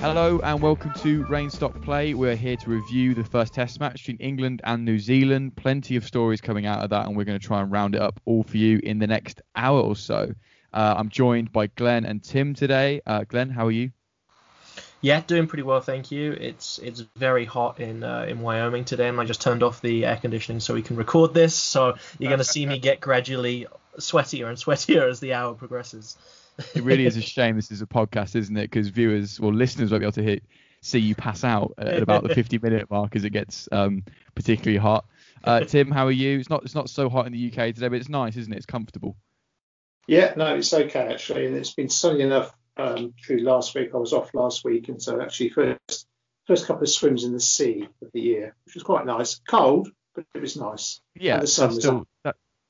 Hello and welcome to Rainstock Play. We're here to review the first Test match between England and New Zealand. Plenty of stories coming out of that, and we're going to try and round it up all for you in the next hour or so. Uh, I'm joined by Glenn and Tim today. Uh, Glenn, how are you? Yeah, doing pretty well, thank you. It's it's very hot in uh, in Wyoming today, and I just turned off the air conditioning so we can record this. So you're going to see me get gradually sweatier and sweatier as the hour progresses it really is a shame this is a podcast, isn't it? Because viewers or listeners won't be able to hit, see you pass out at about the 50 minute mark as it gets um, particularly hot. Uh, Tim, how are you? It's not it's not so hot in the UK today, but it's nice, isn't it? It's comfortable. Yeah, no, it's okay actually, and it's been sunny enough um, through last week. I was off last week, and so actually first first couple of swims in the sea of the year, which was quite nice. Cold, but it was nice. Yeah, and the sun was still, that,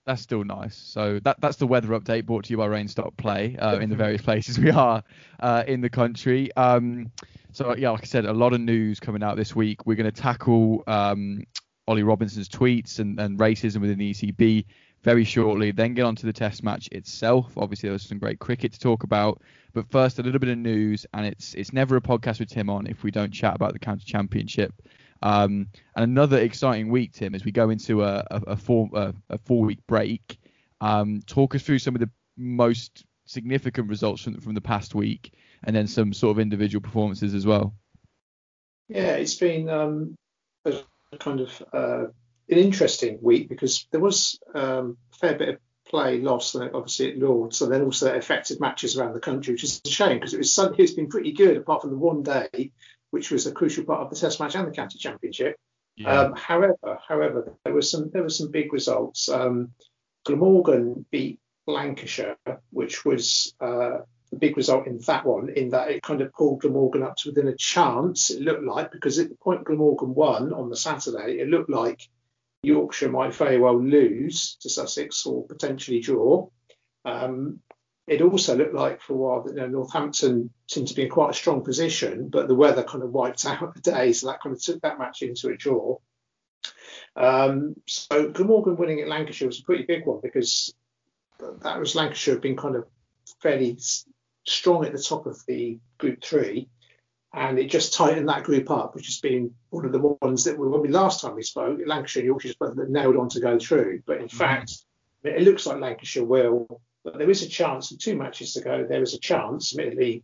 that's still nice. So that that's the weather update brought to you by Rainstock Play uh, in the various places we are uh, in the country. Um, so yeah, like I said, a lot of news coming out this week. We're going to tackle um, Ollie Robinson's tweets and, and racism within the ECB very shortly. Then get on to the Test match itself. Obviously, there's some great cricket to talk about. But first, a little bit of news, and it's it's never a podcast with Tim on if we don't chat about the county championship. Um, and another exciting week, Tim, as we go into a, a, a four a, a week break. Um, talk us through some of the most significant results from from the past week, and then some sort of individual performances as well. Yeah, it's been um, a kind of uh, an interesting week because there was um, a fair bit of play lost, obviously at Lords, so then also affected matches around the country, which is a shame because it was it's been pretty good apart from the one day which was a crucial part of the Test match and the County Championship. Yeah. Um, however, however, there was some there were some big results. Um, Glamorgan beat Lancashire, which was uh, a big result in that one, in that it kind of pulled Glamorgan up to within a chance. It looked like because at the point Glamorgan won on the Saturday, it looked like Yorkshire might very well lose to Sussex or potentially draw. Um, it also looked like for a while that you know, Northampton seemed to be in quite a strong position, but the weather kind of wiped out the day, so that kind of took that match into a draw. Um, so Glamorgan winning at Lancashire was a pretty big one because that was Lancashire had been kind of fairly strong at the top of the Group Three, and it just tightened that group up, which has been one of the ones that when we last time we spoke, Lancashire and Yorkshire just both nailed on to go through. But in mm-hmm. fact, it looks like Lancashire will but there is a chance, two matches to go, there is a chance, admittedly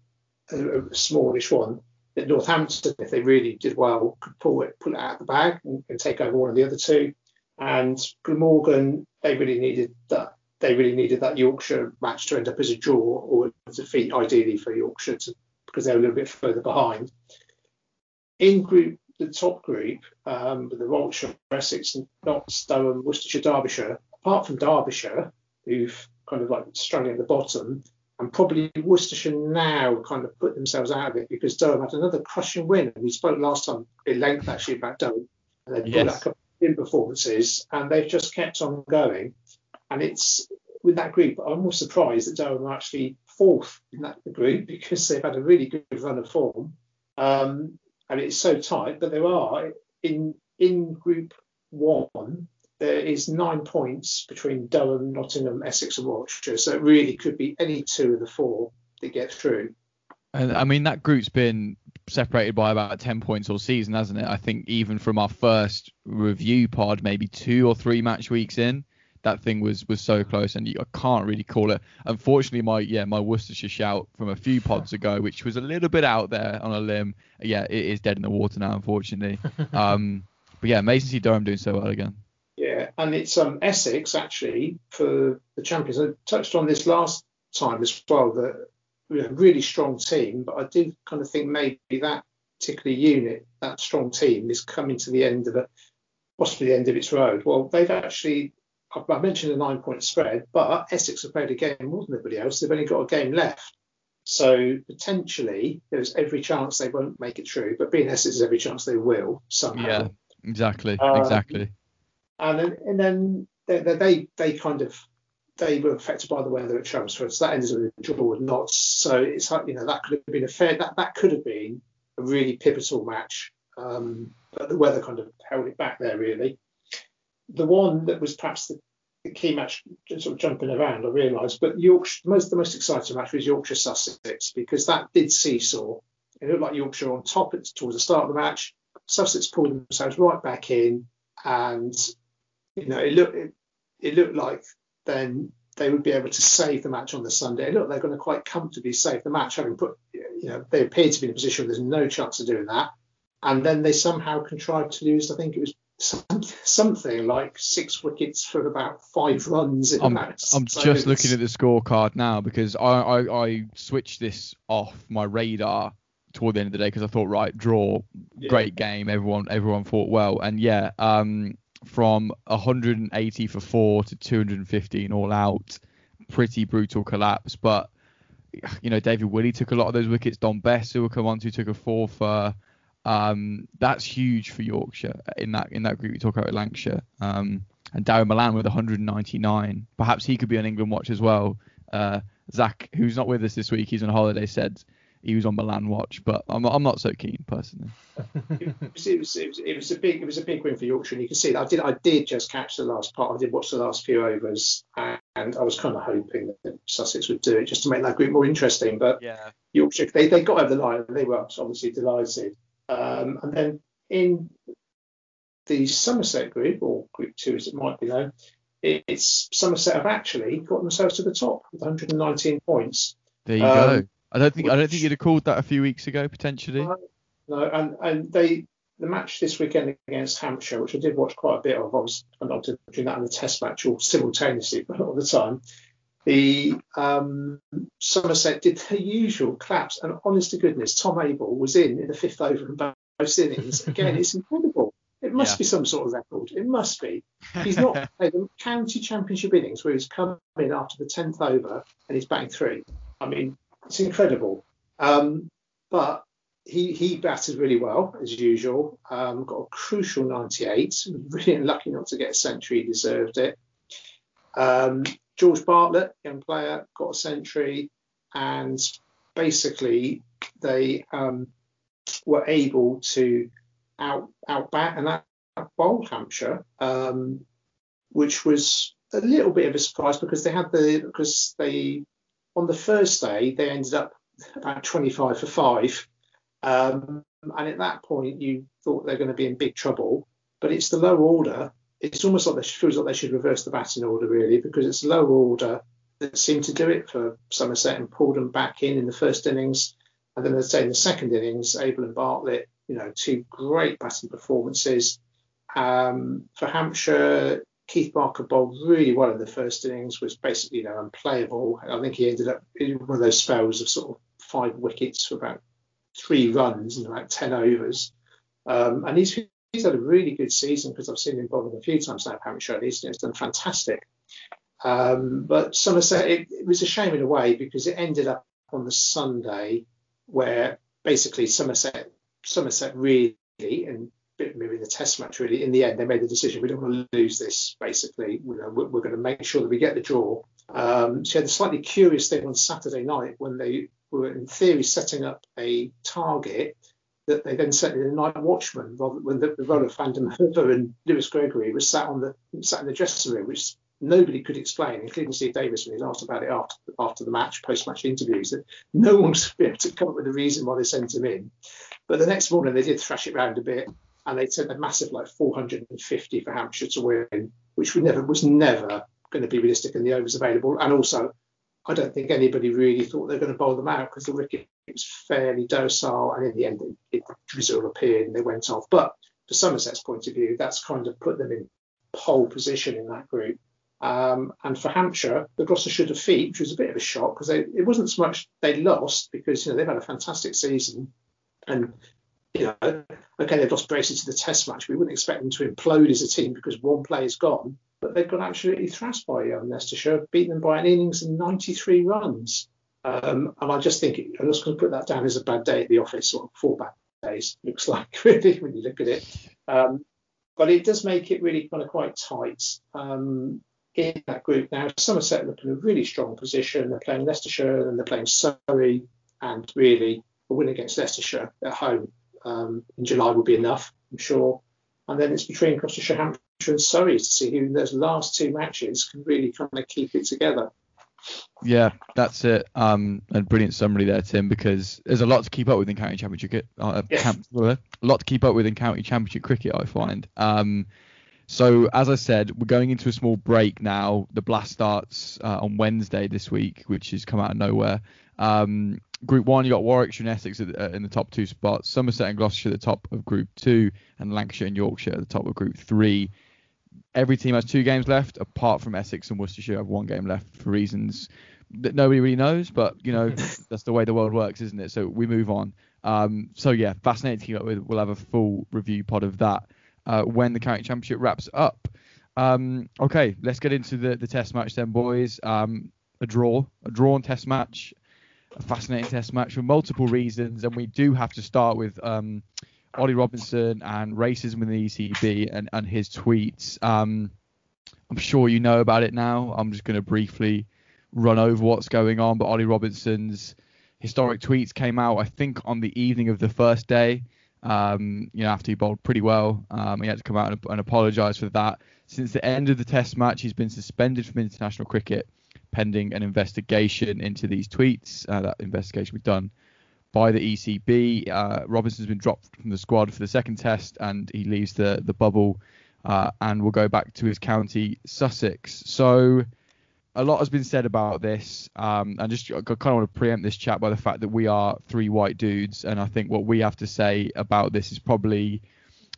a, a smallish one, that Northampton, if they really did well, could pull it pull it out of the bag and, and take over one of the other two. And Glamorgan, they really needed that. They really needed that Yorkshire match to end up as a draw or a defeat, ideally for Yorkshire, to, because they're a little bit further behind. In group, the top group, um, the Warwickshire, Essex, Notts, Durham, Worcestershire, Derbyshire. Apart from Derbyshire, who've kind of like struggling at the bottom. And probably Worcestershire now kind of put themselves out of it because Durham had another crushing win. And we spoke last time at length actually about Durham. And they've yes. got in performances and they've just kept on going. And it's with that group, I'm more surprised that Durham are actually fourth in that group because they've had a really good run of form. Um, and it's so tight, but there are in in group one, there is nine points between Durham, Nottingham, Essex, and Warwickshire. So it really could be any two of the four that get through. And I mean that group's been separated by about 10 points all season, hasn't it? I think even from our first review pod, maybe two or three match weeks in, that thing was was so close, and you, I can't really call it. Unfortunately, my yeah my Worcestershire shout from a few pods ago, which was a little bit out there on a limb, yeah, it is dead in the water now, unfortunately. um, but yeah, amazing to see Durham doing so well again. Yeah, and it's um Essex actually for the champions. I touched on this last time as well that a really strong team, but I do kind of think maybe that particular unit, that strong team, is coming to the end of it, possibly the end of its road. Well, they've actually, I mentioned a nine point spread, but Essex have played a game more than everybody else. They've only got a game left. So potentially there's every chance they won't make it through, but being Essex, there's every chance they will somehow. Yeah, exactly, um, exactly. And then, and then they, they, they kind of they were affected by the weather at Chelmsford, so that ended with a draw with Notts. So it's you know that could have been a fair that that could have been a really pivotal match, um, but the weather kind of held it back there really. The one that was perhaps the, the key match, sort of jumping around, I realised, but Yorkshire, most the most exciting match was Yorkshire Sussex because that did seesaw. It looked like Yorkshire on top towards the start of the match. Sussex pulled themselves right back in, and you know it looked it, it looked like then they would be able to save the match on the Sunday. Look, they're going to quite comfortably save the match, having put, you know, they appeared to be in a position where there's no chance of doing that. And then they somehow contrived to lose, I think it was something like six wickets for about five runs in I'm, the match. I'm so just looking at the scorecard now because I, I, I, switched this off my radar toward the end of the day because I thought, right, draw, yeah. great game, everyone everyone fought well. And yeah, um, from 180 for four to 215 all out. Pretty brutal collapse. But, you know, David Willey took a lot of those wickets. Dom Bess, who will come on to, took a four for. Um, that's huge for Yorkshire in that in that group we talk about Lancashire. Um, and Dawid Malan with 199. Perhaps he could be on England watch as well. Uh, Zach, who's not with us this week, he's on holiday, said he was on Malan watch, but I'm not, I'm not so keen personally. it, was, it, was, it, was, it was a big it was a big win for Yorkshire, and you can see that I did I did just catch the last part. I did watch the last few overs, and, and I was kind of hoping that Sussex would do it just to make that group more interesting. But yeah. Yorkshire they, they got over the line, and they were obviously delighted. Um, and then in the Somerset group, or Group Two as it might be known, it's Somerset have actually got themselves to the top with 119 points. There you um, go. I don't think I don't think you'd have called that a few weeks ago potentially. No, no, and and they the match this weekend against Hampshire, which I did watch quite a bit of. I was not doing that in the Test match or simultaneously all the time. The um, Somerset did the usual claps, and honest to goodness, Tom Abell was in in the fifth over in both innings. Again, it's incredible. It must yeah. be some sort of record. It must be. He's not played the county championship innings where he's come in after the tenth over and he's batting three. I mean, it's incredible. Um, but he he batted really well as usual. Um, got a crucial 98. Really unlucky not to get a century. He deserved it. Um, George Bartlett, young player, got a century, and basically they um, were able to out outbat and out bowl Hampshire, um, which was a little bit of a surprise because they had the because they on the first day, they ended up about 25 for five. Um, and at that point, you thought they're going to be in big trouble. But it's the low order. It's almost like they feels like they should reverse the batting order, really, because it's low order that seemed to do it for Somerset and pulled them back in in the first innings. And then, as I say, in the second innings, Abell and Bartlett, you know, two great batting performances. Um, for Hampshire, Keith Barker bowled really well in the first innings, was basically you know unplayable. I think he ended up in one of those spells of sort of five wickets for about three runs in about ten overs. Um, and he's he's had a really good season because I've seen him bowling a few times now Hampshire and he's, he's done fantastic. Um, but Somerset, it, it was a shame in a way because it ended up on the Sunday where basically Somerset Somerset really and maybe the test match really. In the end they made the decision we don't want to lose this basically. You know, we're, we're, going to make sure that we get the draw. Um, so had a slightly curious thing on saturday night when they were in theory setting up a target that they then sent in the night watchman rather when the, the role of Van der and Lewis Gregory was sat on the sat in the dressing room which nobody could explain, including Steve Davis when he was asked about it after after the match, post-match interviews, that no one was able to come up with a reason why they sent him in. But the next morning they did thrash it around a bit, and they sent a massive like 450 for Hampshire to win, which never was never going to be realistic in the overs available. And also, I don't think anybody really thought they were going to bowl them out because the wicket was fairly docile, and in the end, it, it drizzle appeared and they went off. But for Somerset's point of view, that's kind of put them in pole position in that group. Um, and for Hampshire, the Gloucestershire defeat, which was a bit of a shock because it wasn't so much they lost because you know they've had a fantastic season, and you know, okay, they've lost Bracey to the Test match. We wouldn't expect them to implode as a team because one player's gone, but they've got absolutely thrashed by um, Leicestershire, beaten them by an innings and 93 runs. Um, and I just think I'm just going to put that down as a bad day at the office, or four bad days, looks like really when you look at it. Um, but it does make it really kind of quite tight um, in that group now. Somerset look in a really strong position. They're playing Leicestershire and they're playing Surrey, and really a win against Leicestershire at home um, in July will be enough, I'm sure. And then it's between Gloucestershire, Hampshire, and Surrey to see who in those last two matches can really kind of keep it together. Yeah, that's it. Um, a brilliant summary there, Tim, because there's a lot to keep up with in county championship cricket. Uh, yes. camp, a lot to keep up with in county championship cricket, I find. Um, so as I said, we're going into a small break now. The blast starts uh, on Wednesday this week, which has come out of nowhere. Um, group one, you got Warwickshire and Essex the, uh, in the top two spots, Somerset and Gloucestershire at the top of Group two, and Lancashire and Yorkshire at the top of Group three. Every team has two games left, apart from Essex and Worcestershire have one game left for reasons that nobody really knows, but you know that's the way the world works, isn't it? So we move on. Um, so yeah, fascinating to keep up with. We'll have a full review pod of that uh, when the county championship wraps up. Um, okay, let's get into the, the test match then, boys. Um, a draw, a drawn test match a fascinating test match for multiple reasons, and we do have to start with um, Ollie Robinson and racism in the ECB and, and his tweets. Um, I'm sure you know about it now. I'm just going to briefly run over what's going on, but Ollie Robinson's historic tweets came out, I think, on the evening of the first day. Um, you know, after he bowled pretty well, um, he had to come out and, and apologise for that. Since the end of the Test match, he's been suspended from international cricket pending an investigation into these tweets. Uh, that investigation was done by the ECB. Uh, Robinson's been dropped from the squad for the second test, and he leaves the the bubble uh, and will go back to his county, Sussex. So a lot has been said about this. Um, and just I kind of want to preempt this chat by the fact that we are three white dudes, and I think what we have to say about this is probably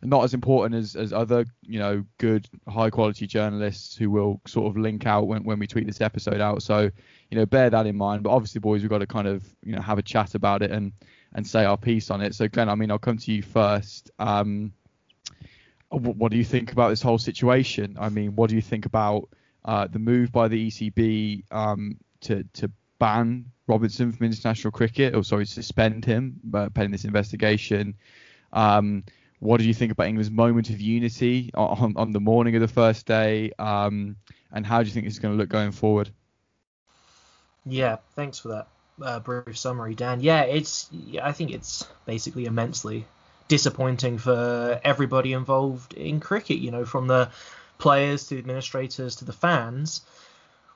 not as important as, as other, you know, good high quality journalists who will sort of link out when, when we tweet this episode out. So, you know, bear that in mind. But obviously, boys, we've got to kind of, you know, have a chat about it and and say our piece on it. So, Glenn, I mean, I'll come to you first. Um, what do you think about this whole situation? I mean, what do you think about uh, the move by the ECB um, to to ban Robinson from international cricket, or sorry, suspend him uh, pending this investigation? Um, what did you think about England's moment of unity on, on the morning of the first day? Um, and how do you think this is going to look going forward? Yeah, thanks for that uh, brief summary, Dan. Yeah, it's I think it's basically immensely disappointing for everybody involved in cricket. You know, from the players to the administrators to the fans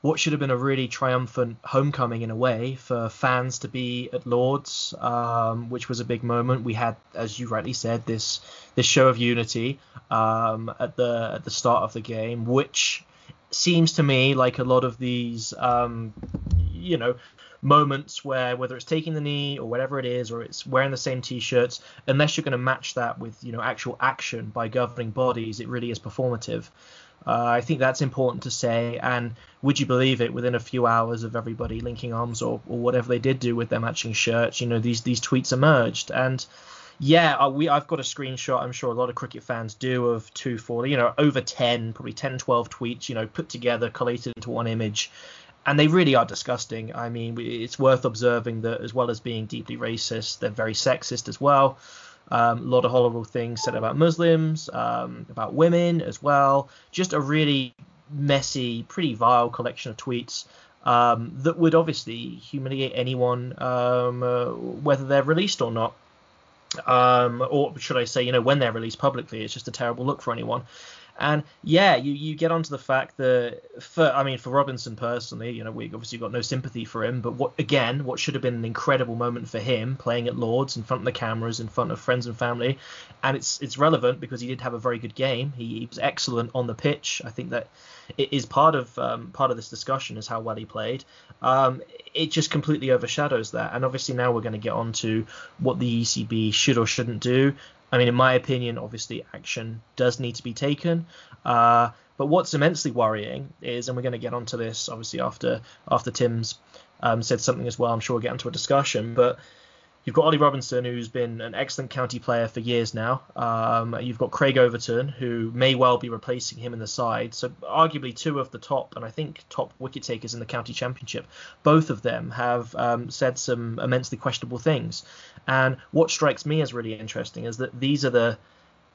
what should have been a really triumphant homecoming in a way for fans to be at Lords, um, which was a big moment. We had, as you rightly said, this this show of unity um, at the at the start of the game, which seems to me like a lot of these, um, you know, moments where whether it's taking the knee or whatever it is, or it's wearing the same t-shirts, unless you're going to match that with you know actual action by governing bodies, it really is performative. Uh, I think that's important to say. And would you believe it? Within a few hours of everybody linking arms or, or whatever they did do with their matching shirts, you know, these these tweets emerged. And yeah, we I've got a screenshot. I'm sure a lot of cricket fans do of two, four, you know, over 10, probably 10, 12 tweets, you know, put together, collated into one image. And they really are disgusting. I mean, it's worth observing that as well as being deeply racist, they're very sexist as well. Um, a lot of horrible things said about Muslims, um, about women as well. Just a really messy, pretty vile collection of tweets um, that would obviously humiliate anyone, um, uh, whether they're released or not. Um, or should I say, you know, when they're released publicly, it's just a terrible look for anyone. And yeah, you, you get onto the fact that for I mean for Robinson personally, you know, we obviously got no sympathy for him, but what again, what should have been an incredible moment for him playing at Lords in front of the cameras, in front of friends and family, and it's it's relevant because he did have a very good game. He, he was excellent on the pitch. I think that it is part of um, part of this discussion is how well he played. Um, it just completely overshadows that, and obviously now we're going to get on to what the ECB should or shouldn't do. I mean, in my opinion, obviously action does need to be taken. Uh, but what's immensely worrying is, and we're going to get onto this obviously after after Tim's um, said something as well. I'm sure we'll get into a discussion, but You've got Ollie Robinson, who's been an excellent county player for years now. Um, you've got Craig Overton, who may well be replacing him in the side. So arguably two of the top, and I think top wicket takers in the county championship. Both of them have um, said some immensely questionable things. And what strikes me as really interesting is that these are the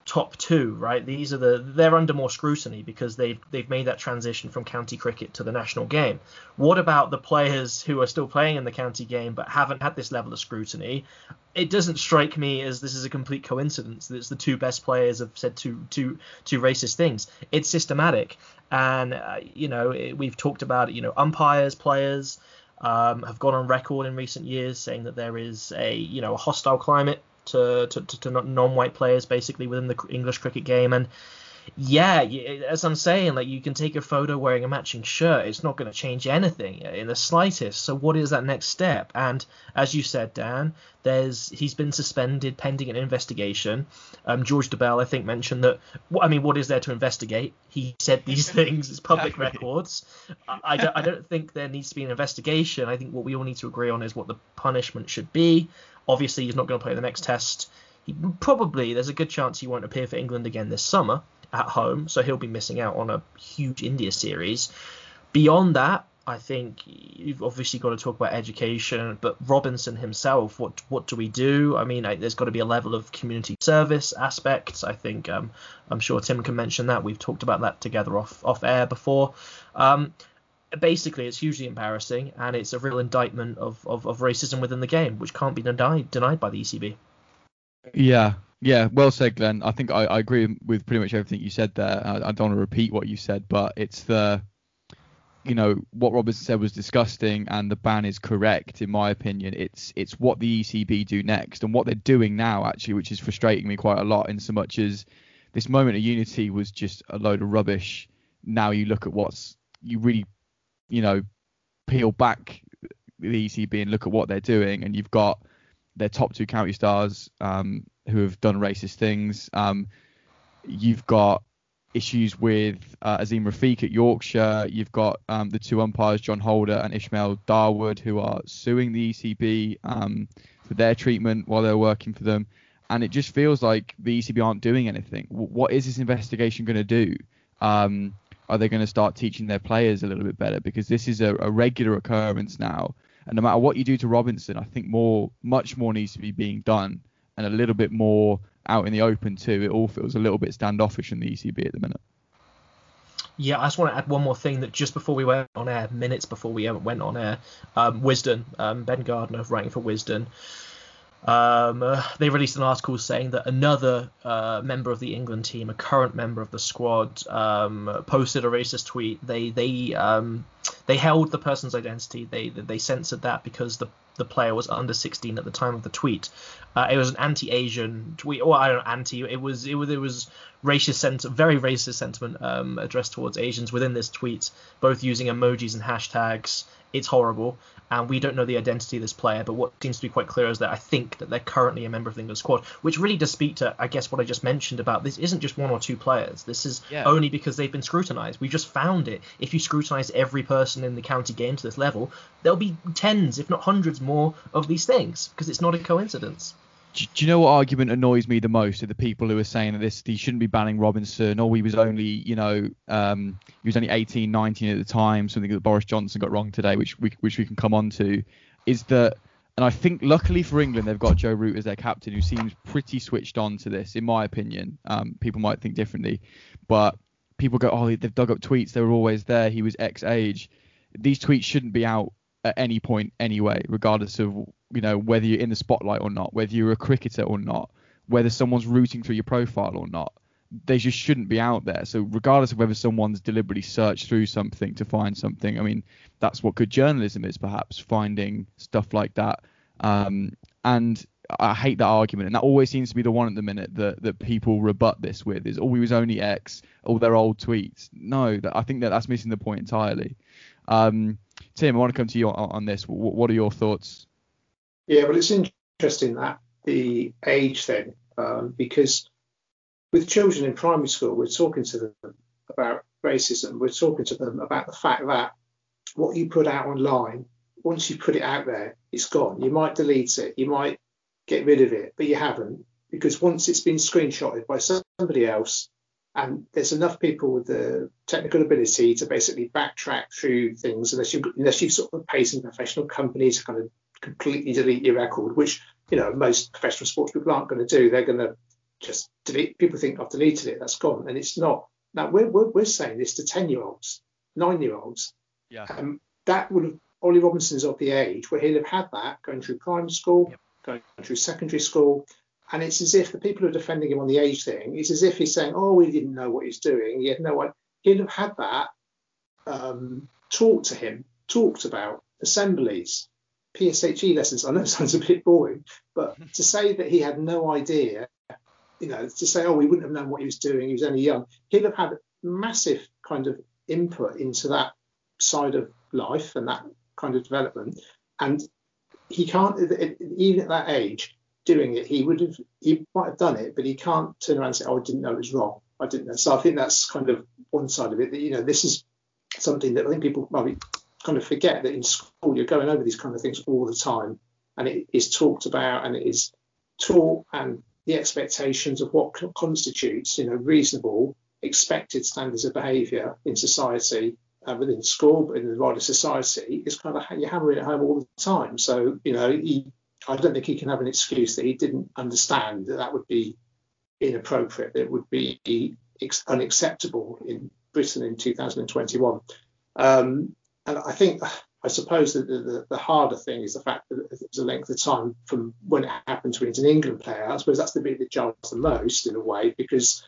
top two, right? These are the they're under more scrutiny because they've they've made that transition from county cricket to the national game. What about the players who are still playing in the county game but haven't had this level of scrutiny? It doesn't strike me as this is a complete coincidence that it's the two best players have said two two two racist things. It's systematic, and uh, you know it, we've talked about you know umpires, players. Um, have gone on record in recent years saying that there is a you know a hostile climate to, to, to non-white players basically within the English cricket game. And yeah, as I'm saying, like you can take a photo wearing a matching shirt. It's not going to change anything in the slightest. So what is that next step? And as you said, Dan, there's he's been suspended pending an investigation. Um, George Dobell, I think, mentioned that. I mean, what is there to investigate? He said these things. It's public records. I, I, don't, I don't think there needs to be an investigation. I think what we all need to agree on is what the punishment should be. Obviously, he's not going to play the next test. He probably there's a good chance he won't appear for England again this summer at home, so he'll be missing out on a huge India series. Beyond that, I think you've obviously got to talk about education, but Robinson himself, what what do we do? I mean, I, there's got to be a level of community service aspects. I think um, I'm sure Tim can mention that. We've talked about that together off off air before. Um, basically it's hugely embarrassing and it's a real indictment of, of, of racism within the game, which can't be denied denied by the ECB. Yeah, yeah, well said, Glenn. I think I, I agree with pretty much everything you said there. I, I, don't want to repeat what you said, but it's the, you know, what Robertson said was disgusting, and the ban is correct in my opinion. It's it's what the ECB do next, and what they're doing now actually, which is frustrating me quite a lot. In so much as this moment of unity was just a load of rubbish. Now you look at what's you really you know, peel back the ECB and look at what they're doing, and you've got their top two county stars um, who have done racist things. Um, you've got issues with uh, Azeem Rafiq at Yorkshire. You've got um, the two umpires, John Holder and Ismail Dawood, who are suing the ECB um, for their treatment while they're working for them. And it just feels like the ECB aren't doing anything. what is this investigation going to do? Um, are they going to start teaching their players a little bit better? Because this is a, a regular occurrence now. And no matter what you do to Robinson, I think more, much more needs to be being done, and a little bit more out in the open too. It all feels a little bit standoffish in the ECB at the minute. Yeah, I just want to add one more thing that just before we went on air, minutes before we went on air, um, Wisden, um, Ben Gardner writing for Wisden, um, uh, they released an article saying that another uh, member of the England team, a current member of the squad, um, posted a racist tweet. They they um, they held the person's identity. They they censored that because the the player was under 16 at the time of the tweet. Uh, it was an anti-Asian tweet, or I don't know, anti. It was it was it was racist sentiment, very racist sentiment um, addressed towards Asians within this tweet, both using emojis and hashtags. It's horrible and we don't know the identity of this player. But what seems to be quite clear is that I think that they're currently a member of the England squad, which really does speak to, I guess, what I just mentioned about this isn't just one or two players. This is yeah. only because they've been scrutinised. We just found it. If you scrutinise every person in the county game to this level, there'll be tens, if not hundreds, more of these things because it's not a coincidence do, you know what argument annoys me the most? Are the people who are saying that this he shouldn't be banning Robinson, or he was only, you know, um, he was only 18, 19 at the time, something that Boris Johnson got wrong today, which we which we can come on to, is that, and I think luckily for England they've got Joe Root as their captain, who seems pretty switched on to this, in my opinion. Um, people might think differently, but people go, oh, they've dug up tweets, they were always there, he was X age. These tweets shouldn't be out at any point anyway, regardless of you know whether you're in the spotlight or not, whether you're a cricketer or not, whether someone's rooting through your profile or not. they just shouldn't be out there. So regardless of whether someone's deliberately searched through something to find something, I mean, that's what good journalism is, perhaps finding stuff like that. Um, and I hate that argument, and that always seems to be the one at the minute that that people rebut this with is, oh, he was only X, all their old tweets. No, that, I think that that's missing the point entirely. Um, Tim, I want to come to you on, on this. What, what, are your thoughts? Yeah, well, it's interesting that the age thing, um, because with children in primary school, we're talking to them about racism. We're talking to them about the fact that what you put out online, once you put it out there, it's gone. You might delete it, you might get rid of it, but you haven't because once it's been screenshotted by somebody else, and there's enough people with the technical ability to basically backtrack through things, unless you unless you sort of pay some professional companies to kind of completely delete your record, which you know most professional sports people aren't going to do. They're going to just delete. People think I've deleted it, that's gone, and it's not. Now we're we're, we're saying this to ten year olds, nine year olds. Yeah. Um, that would have Ollie Robinson's of the age where he'll have had that going through primary school, yep. going through secondary school, and it's as if the people who are defending him on the age thing, it's as if he's saying, "Oh, he didn't know what he's doing. He had no idea." He'll have had that um, taught to him, talked about assemblies, PSHE lessons. I know it sounds a bit boring, but to say that he had no idea you know, to say, oh, he wouldn't have known what he was doing, he was only young, he'd have had massive kind of input into that side of life and that kind of development. And he can't, even at that age, doing it, he would have, he might have done it, but he can't turn around and say, oh, I didn't know it was wrong. I didn't know. So I think that's kind of one side of it. That you know, this is something that I think people might be kind of forget that in school you're going over these kind of things all the time, and it is talked about and it is taught and the expectations of what constitutes, you know, reasonable, expected standards of behaviour in society, uh, within school, but in the wider society, is kind of you're hammering it home all the time. So, you know, he, I don't think he can have an excuse that he didn't understand that that would be inappropriate, that it would be unacceptable in Britain in 2021. Um, and I think I suppose that the, the, the, harder thing is the fact that it's a length of time from when it happened to an England player. I suppose that's the bit that jars the most in a way because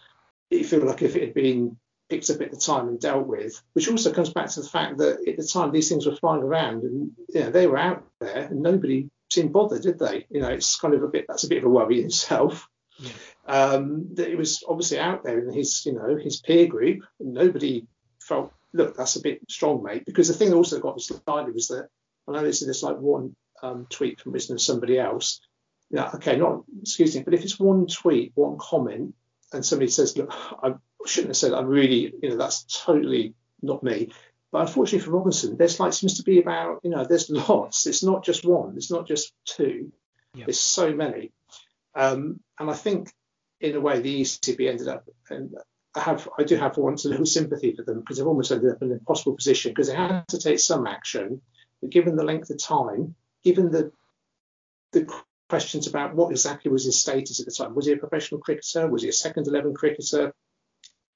you feel like if it had been picked up at the time and dealt with, which also comes back to the fact that at the time these things were flying around and you know, they were out there and nobody seemed bothered, did they? You know, it's kind of a bit that's a bit of a worry in itself. Yeah. Um, that it was obviously out there in his, you know, his peer group, and nobody felt look, that's a bit strong, mate. Because the thing that also got me slightly was that I know this is like one um, tweet from listening to somebody else. Yeah, okay, not excuse me, but if it's one tweet, one comment, and somebody says, look, I shouldn't have said, I'm really, you know, that's totally not me. But unfortunately for Robinson, there's like seems to be about, you know, there's lots. It's not just one. It's not just two. Yep. There's so many. Um, and I think in a way the ECB ended up, and I have I do have for once a little sympathy for them because they've almost ended up in an impossible position because they had to take some action, but given the length of time, given the the questions about what exactly was his status at the time, was he a professional cricketer? Was he a second eleven cricketer?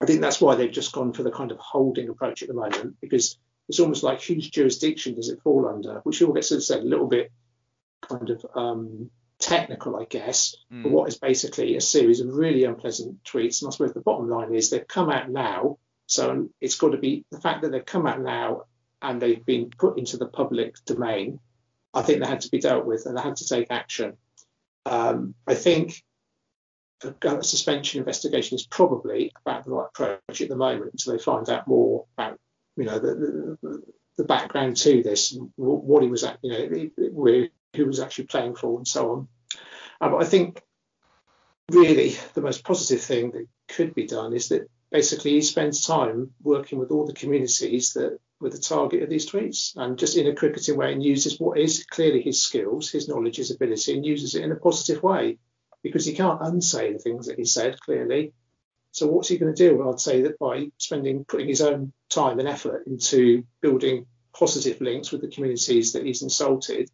I think that's why they've just gone for the kind of holding approach at the moment because it's almost like whose jurisdiction does it fall under, which all gets said a little bit kind of um, technical, I guess, mm. but what is basically a series of really unpleasant tweets. And I suppose the bottom line is they've come out now. So it's got to be the fact that they've come out now and they've been put into the public domain. I think they had to be dealt with and they had to take action. Um, I think a, suspension investigation is probably about the right approach at the moment until they find out more about, you know, the, the, the background to this, what he was at, you know, who was actually playing for and so on. Uh, but I think really the most positive thing that could be done is that basically he spends time working with all the communities that were the target of these tweets and just in a cricketing way and uses what is clearly his skills, his knowledge, his ability, and uses it in a positive way because he can't unsay the things that he said clearly. So what's he going to do? Well, I'd say that by spending putting his own time and effort into building positive links with the communities that he's insulted,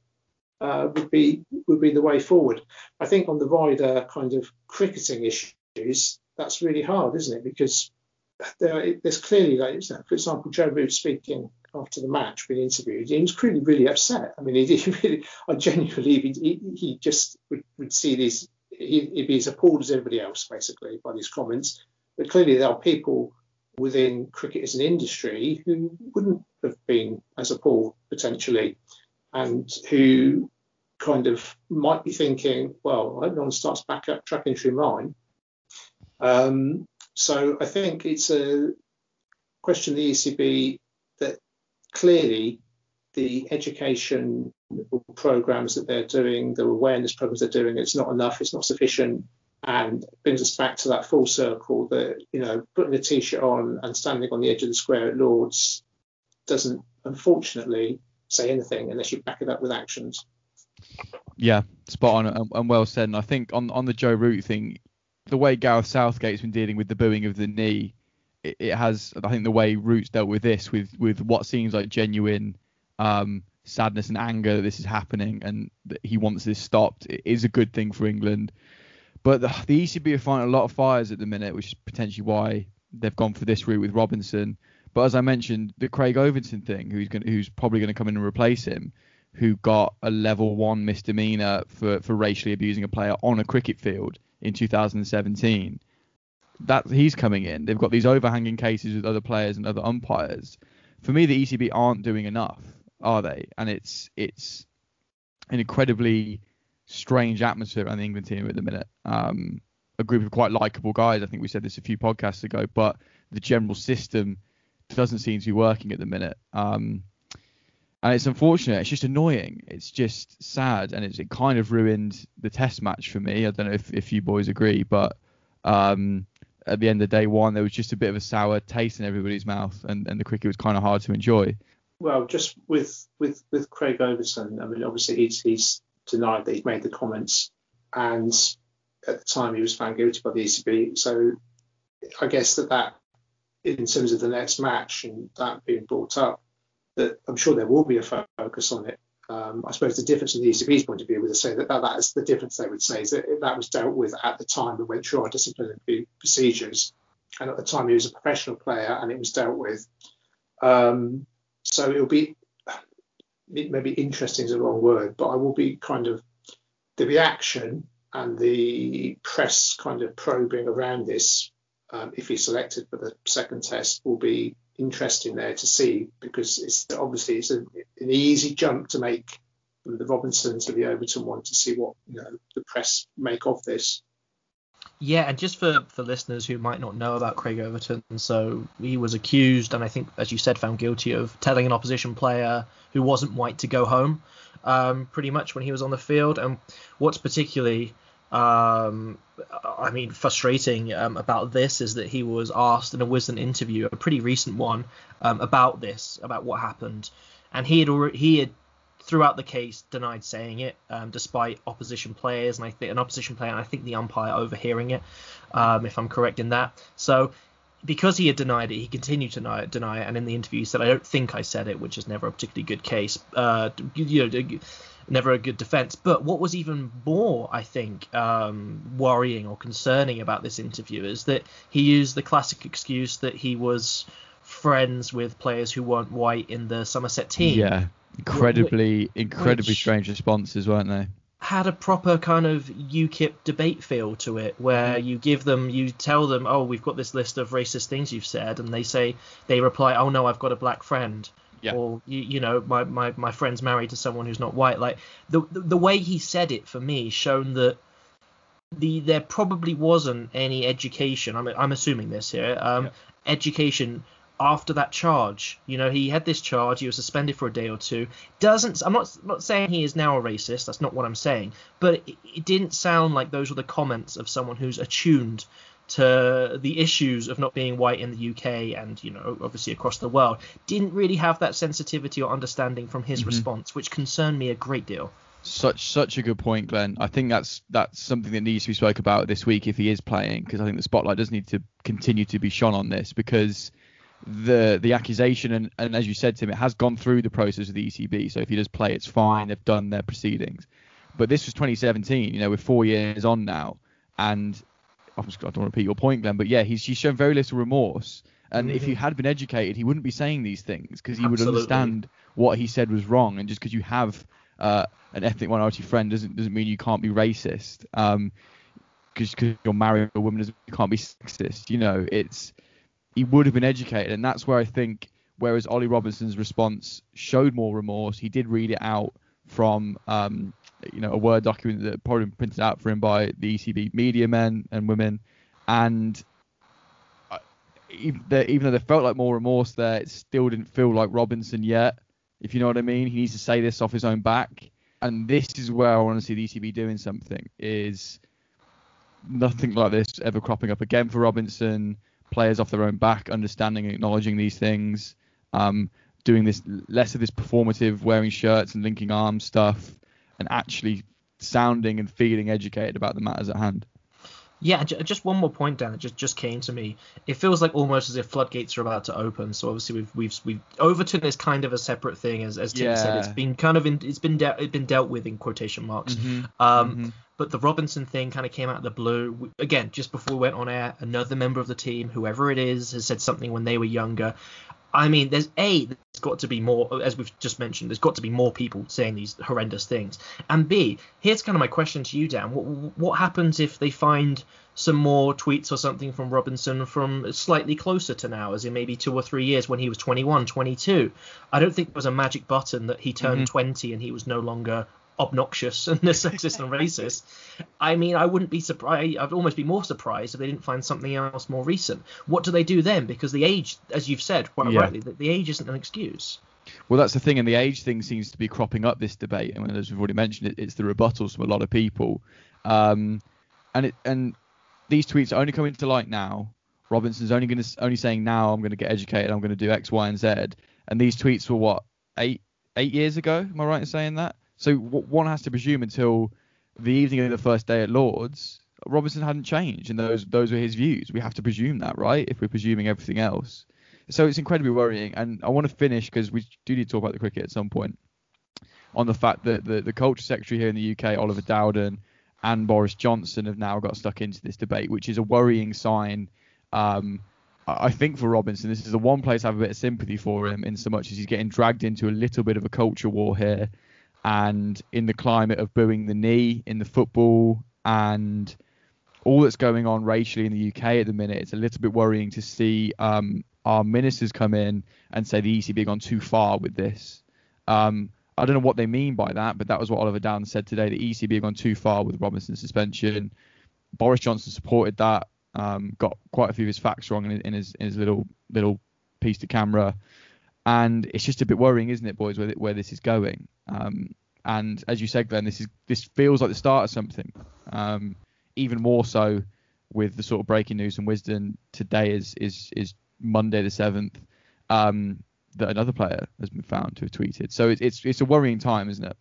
uh, would be would be the way forward. I think on the wider kind of cricketing issues, that's really hard, isn't it? Because there, there's clearly, like, for example, Joe Root speaking after the match, being interviewed, he was clearly really upset. I mean, he, he really, I genuinely, he, he just would, would see these, he, would be as appalled as everybody else, basically, by these comments. But clearly, there are people within cricket as an industry who wouldn't have been as appalled potentially, and who kind of might be thinking, well, I hope no one starts back up tracking through mine. Um, so I think it's a question the ECB that clearly the education programs that they're doing, the awareness programs they're doing, it's not enough, it's not sufficient, and brings us back to that full circle that you know putting a t-shirt on and standing on the edge of the square at Lords doesn't unfortunately say anything unless you back it up with actions. Yeah, spot on and, and well said. And I think on on the Joe Root thing, the way Gareth Southgate's been dealing with the booing of the knee, it, it has. I think the way Root's dealt with this, with with what seems like genuine um, sadness and anger that this is happening, and that he wants this stopped, it is a good thing for England. But the, the ECB are fighting a lot of fires at the minute, which is potentially why they've gone for this route with Robinson. But as I mentioned, the Craig Overton thing, who's going, who's probably going to come in and replace him, who got a level one misdemeanor for, for racially abusing a player on a cricket field in 2017. That he's coming in. They've got these overhanging cases with other players and other umpires. For me, the ECB aren't doing enough, are they? And it's it's an incredibly strange atmosphere on the England team at the minute. Um, a group of quite likable guys. I think we said this a few podcasts ago, but the general system doesn't seem to be working at the minute. Um, and it's unfortunate. It's just annoying. It's just sad, and it's, it kind of ruined the Test match for me. I don't know if, if you boys agree, but um, at the end of day one, there was just a bit of a sour taste in everybody's mouth, and, and the cricket was kind of hard to enjoy. Well, just with with with Craig Overton, I mean, obviously he's he's denied that he'd made the comments, and at the time he was found guilty by the ECB. So I guess that that in terms of the next match and that being brought up, that I'm sure there will be a focus on it. Um, I suppose the difference from the ECB's point of view would say that, that that is the difference they would say is that that was dealt with at the time and went through our disciplinary procedures. And at the time he was a professional player and it was dealt with. Um, so it'll be maybe interesting is the wrong word, but I will be kind of the reaction and the press kind of probing around this, um, if he's selected for the second test, will be interesting there to see because it's obviously it's a, an easy jump to make from the Robinson to the Overton one to see what you know the press make of this. Yeah, and just for, for listeners who might not know about Craig Overton, so he was accused and I think, as you said, found guilty of telling an opposition player who wasn't white to go home, um, pretty much when he was on the field. And what's particularly, um, I mean, frustrating um, about this is that he was asked in a Wisden interview, a pretty recent one, um, about this, about what happened, and he had already he had throughout the case denied saying it, um, despite opposition players and I think an opposition player and I think the umpire overhearing it, um, if I'm correct in that. So because he had denied it, he continued to deny it, deny it, and in the interview he said, "I don't think I said it," which is never a particularly good case. Uh, you know, never a good defense. But what was even more, I think, um, worrying or concerning about this interview is that he used the classic excuse that he was friends with players who weren't white in the Somerset team. Yeah, incredibly, which, incredibly strange responses, weren't they? Had a proper kind of UKIP debate feel to it, where you give them, you tell them, oh, we've got this list of racist things you've said, and they say, they reply, oh no, I've got a black friend. Yeah. Or you, you know, my, my, my friend's married to someone who's not white. Like the, the the way he said it for me shown that the there probably wasn't any education. I'm I'm assuming this here. Um, yeah. education after that charge. You know, he had this charge. He was suspended for a day or two. Doesn't I'm not not saying he is now a racist. That's not what I'm saying. But it, it didn't sound like those were the comments of someone who's attuned to the issues of not being white in the UK and you know obviously across the world. Didn't really have that sensitivity or understanding from his mm-hmm. response, which concerned me a great deal. Such such a good point, Glenn. I think that's that's something that needs to be spoke about this week if he is playing, because I think the spotlight does need to continue to be shone on this because the the accusation and, and as you said Tim, it has gone through the process of the ECB. So if he does play, it's fine. They've done their proceedings. But this was 2017. You know, we're four years on now, and I don't want to repeat your point, Glenn, but yeah, he's he's shown very little remorse. And mm-hmm. if he had been educated, he wouldn't be saying these things because he Absolutely. would understand what he said was wrong. And just because you have uh, an ethnic minority friend doesn't doesn't mean you can't be racist. Um, because you're marrying a woman, doesn't you can't be sexist. You know, it's he would have been educated, and that's where I think. Whereas Ollie Robinson's response showed more remorse, he did read it out from um, you know a word document that probably printed out for him by the ECB media men and women, and uh, even though there felt like more remorse there, it still didn't feel like Robinson yet. If you know what I mean, he needs to say this off his own back, and this is where I want to see the ECB doing something. Is nothing like this ever cropping up again for Robinson. Players off their own back, understanding and acknowledging these things. Um, doing this less of this performative wearing shirts and linking arms stuff and actually sounding and feeling educated about the matters at hand. Yeah, just one more point, Dan. It just just came to me. It feels like almost as if floodgates are about to open. So obviously we've we've we've Overton is kind of a separate thing, as as Tim yeah. said. It's been kind of in, it's been de- it's been dealt with in quotation marks. Mm-hmm. Um, mm-hmm. But the Robinson thing kind of came out of the blue. Again, just before we went on air, another member of the team, whoever it is, has said something when they were younger. I mean, there's a there's got to be more, as we've just mentioned, there's got to be more people saying these horrendous things. And B, here's kind of my question to you, Dan. What what happens if they find some more tweets or something from Robinson from slightly closer to now, as in maybe two or three years when he was 21, 22? I don't think there was a magic button that he turned mm-hmm. 20 and he was no longer obnoxious and sexist and racist. I mean, I wouldn't be surprised. I'd almost be more surprised if they didn't find something else more recent. What do they do then? Because the age, as you've said quite yeah. rightly, the, the age isn't an excuse. Well, that's the thing, and the age thing seems to be cropping up this debate. And as we've already mentioned, it, it's the rebuttals from a lot of people. Um, and it, and these tweets are only coming to light now. Robinson's only going to only saying now I'm going to get educated. I'm going to do X, Y, and Z. And these tweets were what eight eight years ago. Am I right in saying that? So one has to presume until the evening of the first day at Lords, Robinson hadn't changed, and those those were his views. We have to presume that, right? If we're presuming everything else, so it's incredibly worrying. And I want to finish because we do need to talk about the cricket at some point on the fact that the the culture secretary here in the UK, Oliver Dowden, and Boris Johnson have now got stuck into this debate, which is a worrying sign. Um, I think for Robinson, this is the one place I have a bit of sympathy for him, in so much as he's getting dragged into a little bit of a culture war here and in the climate of booing the knee in the football and all that's going on racially in the UK at the minute, it's a little bit worrying to see um, our ministers come in and say the ECB gone too far with this. Um, I don't know what they mean by that, but that was what Oliver Dowden said today. The ECB have gone too far with Robinson's suspension. Boris Johnson supported that. Um, got quite a few of his facts wrong in, in, his in his little little piece to camera, and it's just a bit worrying, isn't it, boys, where, where this is going? Um, and as you said, Glenn, this is this feels like the start of something. Um, even more so with the sort of breaking news and Wisden today is is is Monday the seventh um, that another player has been found to have tweeted. So it's it's it's a worrying time, isn't it?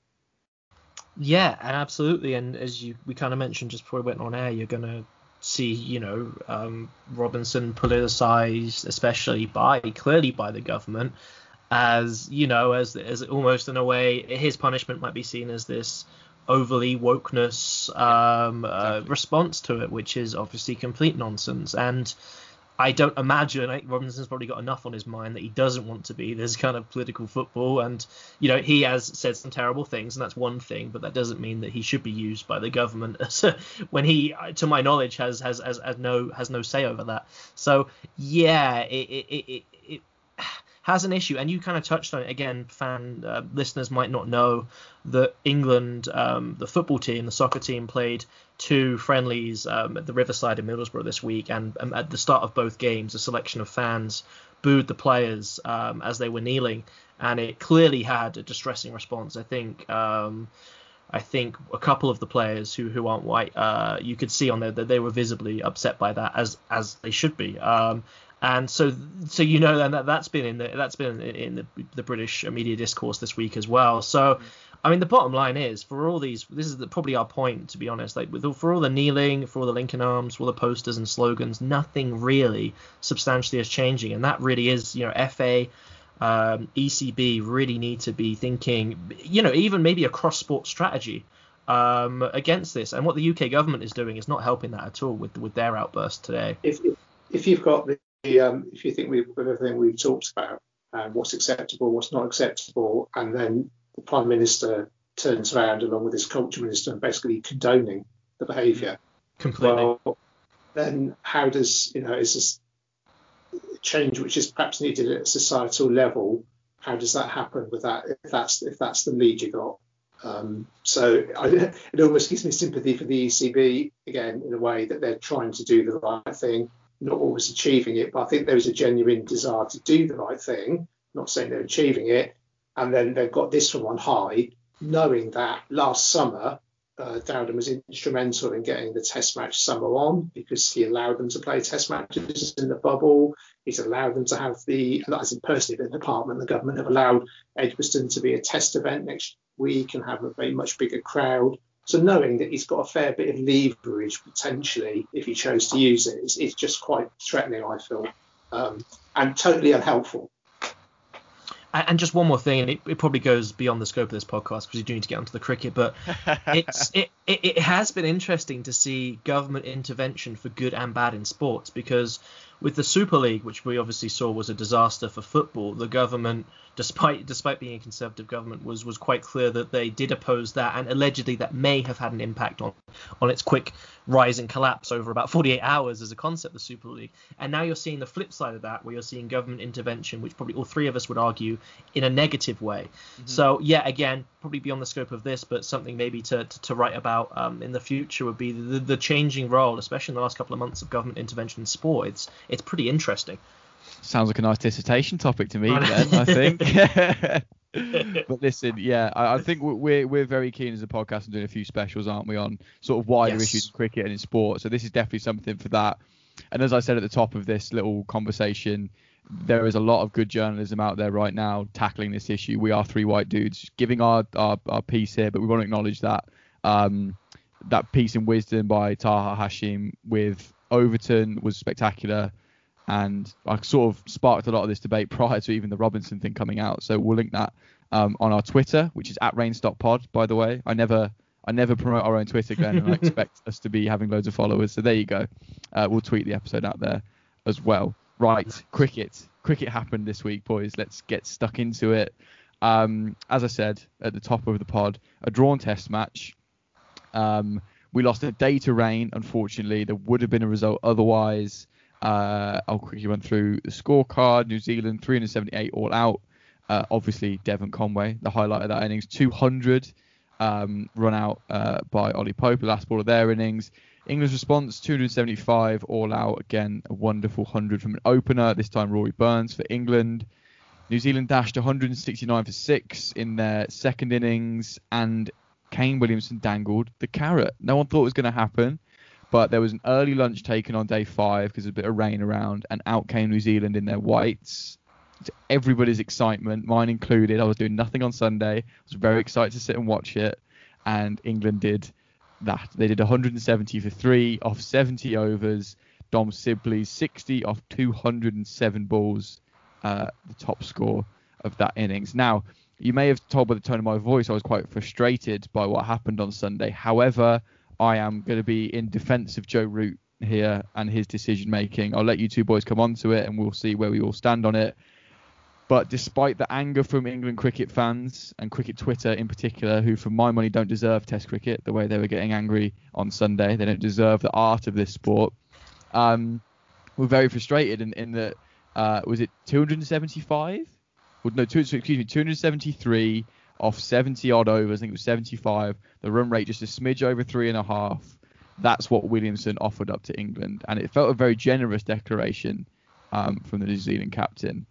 Yeah, and absolutely. And as you we kind of mentioned just before we went on air, you're gonna see, you know, um, Robinson politicized, especially by clearly by the government as you know, as as almost in a way, his punishment might be seen as this overly wokeness um, uh, exactly. uh, response to it, which is obviously complete nonsense. And I don't imagine I Robinson's probably got enough on his mind that he doesn't want to be this kind of political football. And you know, he has said some terrible things, and that's one thing, but that doesn't mean that he should be used by the government when he, to my knowledge, has has has, has no has no say over that. So yeah, it, it, it has an issue, and you kind of touched on it again. Fan uh, listeners might not know that England, um, the football team, the soccer team, played two friendlies um, at the Riverside in Middlesbrough this week, and um, at the start of both games, a selection of fans booed the players um, as they were kneeling, and it clearly had a distressing response. I think. Um, I think a couple of the players who, who aren't white, uh, you could see on there that they were visibly upset by that, as as they should be. Um, and so so you know that that's been in the that's been in the, the British media discourse this week as well. So I mean the bottom line is for all these this is the, probably our point to be honest like with for all the kneeling for all the linking arms for all the posters and slogans nothing really substantially is changing and that really is you know FA um, ECB really need to be thinking you know even maybe a cross sport strategy um, against this and what the UK government is doing is not helping that at all with with their outburst today. If if you've got the um, if you think we've, with everything we've talked about, uh, what's acceptable, what's not acceptable, and then the Prime Minister turns around along with his culture minister and basically condoning the behaviour, Completely. Well, then how does you know is this change which is perhaps needed at a societal level? How does that happen with that if that's if that's the lead you got? Um, so I, it almost gives me sympathy for the ECB again in a way that they're trying to do the right thing, not always achieving it, but I think there is a genuine desire to do the right thing. Not saying they're achieving it, and then they've got this from on high, knowing that last summer uh, Dowden was instrumental in getting the Test match summer on because he allowed them to play Test matches in the bubble. He's allowed them to have the, as in personally, the department, the government have allowed Edgbaston to be a test event next week and have a very much bigger crowd. So knowing that he's got a fair bit of leverage potentially if he chose to use it, it's, it's just quite threatening, I feel, um, and totally unhelpful. And just one more thing, and it, it, probably goes beyond the scope of this podcast because you do need to get onto the cricket, but it's it, it, it has been interesting to see government intervention for good and bad in sports because with the Super League, which we obviously saw was a disaster for football, the government despite despite being a conservative government, was was quite clear that they did oppose that, and allegedly that may have had an impact on on its quick rise and collapse over about 48 hours as a concept, the Super League. And now you're seeing the flip side of that, where you're seeing government intervention, which probably all three of us would argue in a negative way. Mm-hmm. So yeah, again, probably beyond the scope of this, but something maybe to to, to write about um, in the future would be the, the changing role, especially in the last couple of months of government intervention in sport. It's it's pretty interesting. Sounds like a nice dissertation topic to me, then, I think. but listen, yeah, I, I, think we're we're very keen as a podcast and doing a few specials, aren't we, on sort of wider yes. issues in cricket and in sport. So this is definitely something for that. And as I said at the top of this little conversation, there is a lot of good journalism out there right now tackling this issue. We are three white dudes giving our our, our piece here, but we want to acknowledge that um, that piece in Wisden by Taha Hashim with Overton was spectacular and I sort of sparked a lot of this debate prior to even the Robinson thing coming out. So we'll link that um, on our Twitter, which is at RainStopPod, by the way. I never I never promote our own Twitter, Glenn, and I expect us to be having loads of followers. So there you go. Uh, we'll tweet the episode out there as well. Right, cricket. Cricket happened this week, boys. Let's get stuck into it. Um, as I said at the top of the pod, a drawn test match. Um, we lost a day to rain, unfortunately. There would have been a result otherwise. Uh, I'll quickly run through the scorecard. New Zealand 378 all out. Uh, obviously, Devon Conway, the highlight of that innings, 200 um, run out uh, by Ollie Pope, the last ball of their innings. England's response 275 all out. Again, a wonderful 100 from an opener. This time, Rory Burns for England. New Zealand dashed 169 for six in their second innings, and Kane Williamson dangled the carrot. No one thought it was going to happen. But there was an early lunch taken on day five because there's a bit of rain around, and out came New Zealand in their whites. To everybody's excitement, mine included. I was doing nothing on Sunday. I was very excited to sit and watch it, and England did that. They did 170 for three off 70 overs. Dom Sibley's 60 off 207 balls, uh, the top score of that innings. Now, you may have told by the tone of my voice I was quite frustrated by what happened on Sunday. However, I am going to be in defence of Joe Root here and his decision making. I'll let you two boys come on to it and we'll see where we all stand on it. But despite the anger from England cricket fans and cricket Twitter in particular, who for my money don't deserve Test cricket the way they were getting angry on Sunday, they don't deserve the art of this sport. Um, we're very frustrated in, in that uh, was it 275? No, two, excuse me, 273 off 70 odd overs. I think it was 75. The run rate just a smidge over three and a half. That's what Williamson offered up to England, and it felt a very generous declaration um, from the New Zealand captain.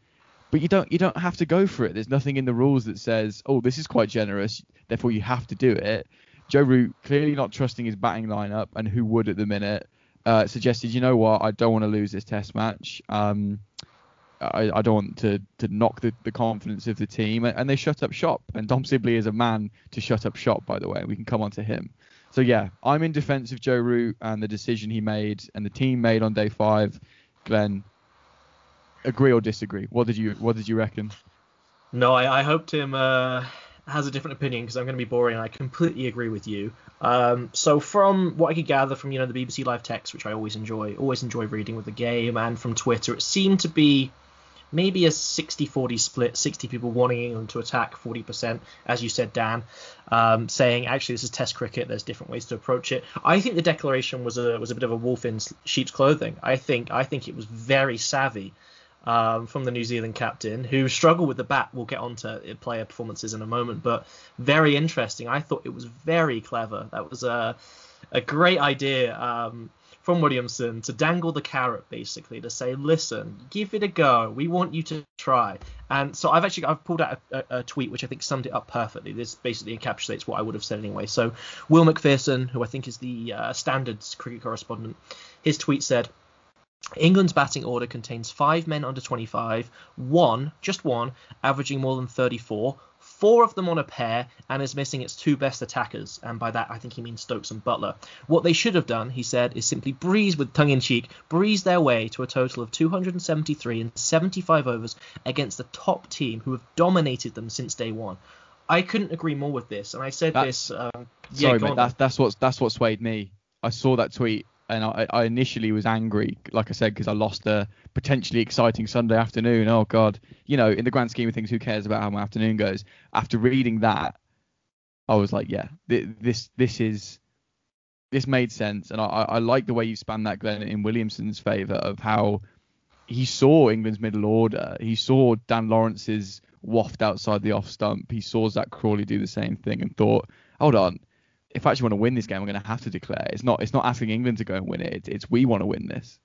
But you don't you don't have to go for it. There's nothing in the rules that says, oh, this is quite generous, therefore you have to do it. Joe Root, clearly not trusting his batting lineup, and who would at the minute, uh, suggested, you know what, I don't want to lose this Test match. Um, I, I, don't want to, to knock the, the confidence of the team. And they shut up shop. And Dom Sibley is a man to shut up shop, by the way. We can come on to him. So, yeah, I'm in defense of Joe Root and the decision he made and the team made on day five. Glenn, agree or disagree? What did you What did you reckon? No, I, I hope Tim uh, has a different opinion because I'm going to be boring. I completely agree with you. Um, so from what I could gather from you know the BBC live text, which I always enjoy, always enjoy reading with the game, and from Twitter, it seemed to be maybe a 60-40 split, 60 people wanting England to attack, 40%, as you said, Dan, um, saying actually this is Test cricket. There's different ways to approach it. I think the declaration was a was a bit of a wolf in sheep's clothing. I think I think it was very savvy. Um, from the New Zealand captain, who struggled with the bat. We'll get on to player performances in a moment, but very interesting. I thought it was very clever. That was a, a great idea. Um, from Williamson to dangle the carrot basically to say, listen, give it a go. We want you to try. And so I've actually I've pulled out a, a, a tweet which I think summed it up perfectly. This basically encapsulates what I would have said anyway. So Will Macpherson, who I think is the uh, standards cricket correspondent, his tweet said. England's batting order contains five men under 25, one, just one, averaging more than 34, four of them on a pair and is missing its two best attackers. And by that, I think he means Stokes and Buttler. What they should have done, he said, is simply breeze with tongue in cheek, breeze their way to a total of 273 and 75 overs against the top team who have dominated them since day one. I couldn't agree more with this, and I said that's, this. Um, yeah, sorry, mate. That's that's what that's what swayed me. I saw that tweet and I, I initially was angry, like I said, because I lost a potentially exciting Sunday afternoon. Oh God, you know, in the grand scheme of things, who cares about how my afternoon goes? After reading that, I was like, yeah, this this is this made sense, and I, I like the way you span that, Glenn, in Williamson's favour of how he saw England's middle order. He saw Dan Lawrence's waft outside the off stump. He saw Zak Crawley do the same thing and thought, hold on, if I actually want to win this game, I'm going to have to declare. It's not it's not asking England to go and win it. It's, it's we want to win this.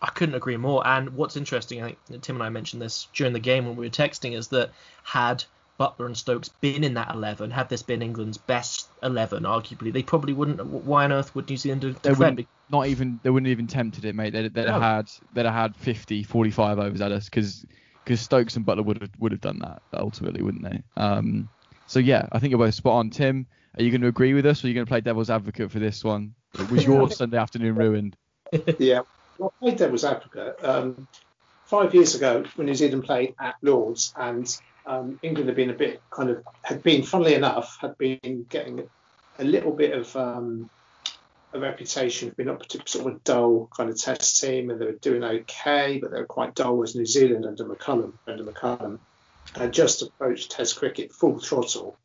I couldn't agree more. And what's interesting, I think Tim and I mentioned this during the game when we were texting, is that had Buttler and Stokes been in that 11, had this been England's best 11, arguably, they probably wouldn't. Why on earth would New Zealand have they wouldn't, Not even they wouldn't even tempted it, mate. They'd, they'd no. have had they'd have had 50, 45 overs at us because because Stokes and Buttler would have would have done that ultimately, wouldn't they? Um, so yeah, I think you're both spot on, Tim. Are you going to agree with us, or are you going to play devil's advocate for this one? Was your Sunday afternoon ruined? Yeah, well, I played devil's advocate. Um, five years ago, when New Zealand played at Lords, and um, England had been a bit kind of had been, funnily enough, had been getting a little bit of um, a reputation for being not particularly sort of a dull kind of test team, and they were doing okay, but they were quite dull as New Zealand under McCullum, under McCullum, and just approached Test cricket full throttle,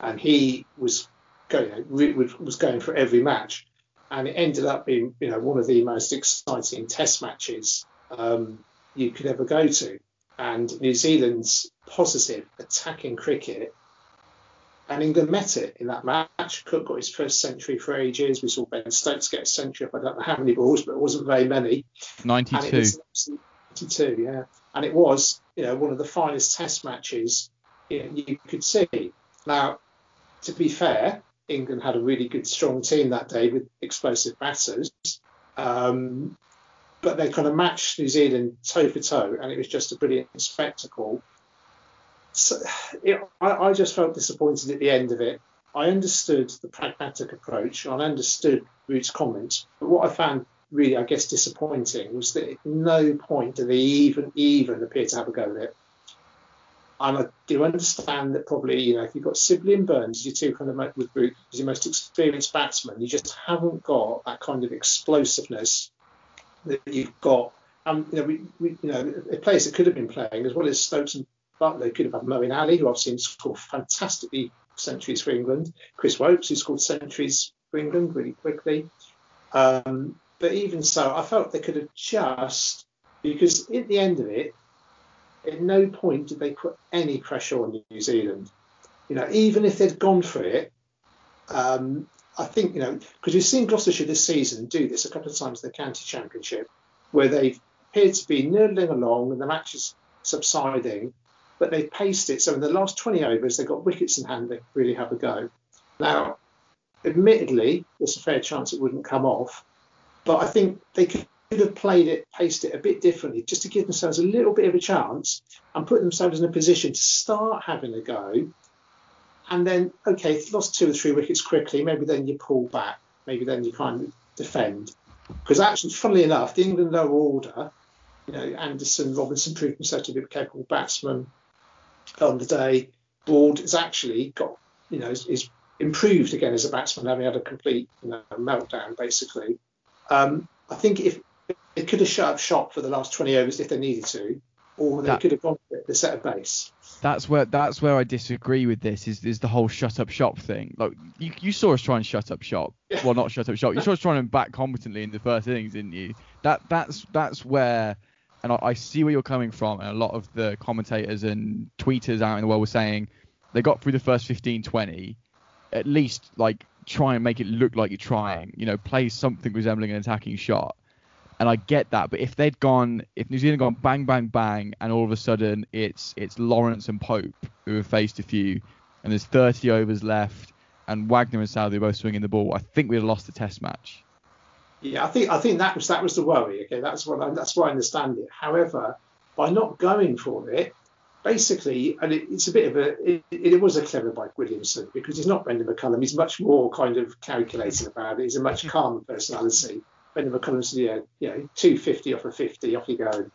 and he was going was going for every match, and it ended up being you know one of the most exciting Test matches um, you could ever go to. And New Zealand's positive attacking cricket, and England met it in that match. Cook got his first century for ages. We saw Ben Stokes get a century. I don't know how many balls, but it wasn't very many. 92. 92, yeah. And it was, you know, one of the finest Test matches you, know, you could see. Now, to be fair, England had a really good, strong team that day with explosive batters. Um, but they kind of matched New Zealand toe for toe, and it was just a brilliant spectacle. So I, I, just felt disappointed at the end of it. I understood the pragmatic approach, I understood Root's comments, but what I found really, I guess, disappointing was that at no point did they even even appear to have a go at it. And I do understand that probably, you know, if you've got Sibley and Burns, your two kind of with Root as your most experienced batsman, you just haven't got that kind of explosiveness that you've got. And you know, we, we you know, a players that could have been playing as well as Stokes and Buttler could have had Moeen Ali, who I've seen score fantastically centuries for England. Chris Woakes, who scored centuries for England really quickly. Um, but even so, I felt they could have just because at the end of it, at no point did they put any pressure on New Zealand. You know, even if they'd gone for it, um, I think you know because we've seen Gloucestershire this season do this a couple of times in the county championship, where they've appeared to be noodling along and the match is subsiding, but they've paced it. So in the last 20 overs, they've got wickets in hand. They really have a go. Now, admittedly, there's a fair chance it wouldn't come off, but I think they could could have played it, paced it a bit differently, just to give themselves a little bit of a chance and put themselves in a position to start having a go. And then, okay, lost two or three wickets quickly, maybe then you pull back, maybe then you kind of defend. Because actually, funnily enough, the England lower order, you know, Anderson, Robinson proved himself to be a capable batsman on the day. Ward has actually got, you know, is, is improved again as a batsman, having had a complete you know, meltdown basically. Um, I think if they could have shut up shop for the last 20 overs if they needed to, or they That- could have gone for it, the set of base. That's where that's where I disagree with this is is the whole shut up shop thing. Like you, you saw us try and shut up shop. Yeah. Well, not shut up shop. You saw us trying to back competently in the first innings, didn't you? That that's that's where, and I, I see where you're coming from. And a lot of the commentators and tweeters out in the world were saying they got through the first 15, 20. At least like try and make it look like you're trying. You know, play something resembling an attacking shot. And I get that, but if they'd gone, if New Zealand gone bang, bang, bang, and all of a sudden it's it's Lawrence and Pope who have faced a few, and there's 30 overs left, and Wagner and Southee are both swinging the ball, I think we'd have lost the Test match. Yeah, I think I think that was that was the worry. Okay, that's what I, that's why I understand it. However, by not going for it, basically, and it, it's a bit of a it, it was a clever by Williamson because he's not Brendan McCullum. He's much more kind of calculating about it. He's a much mm-hmm. calmer personality. Brendan McCullum's yeah, you know, 250 off a 50, off you go.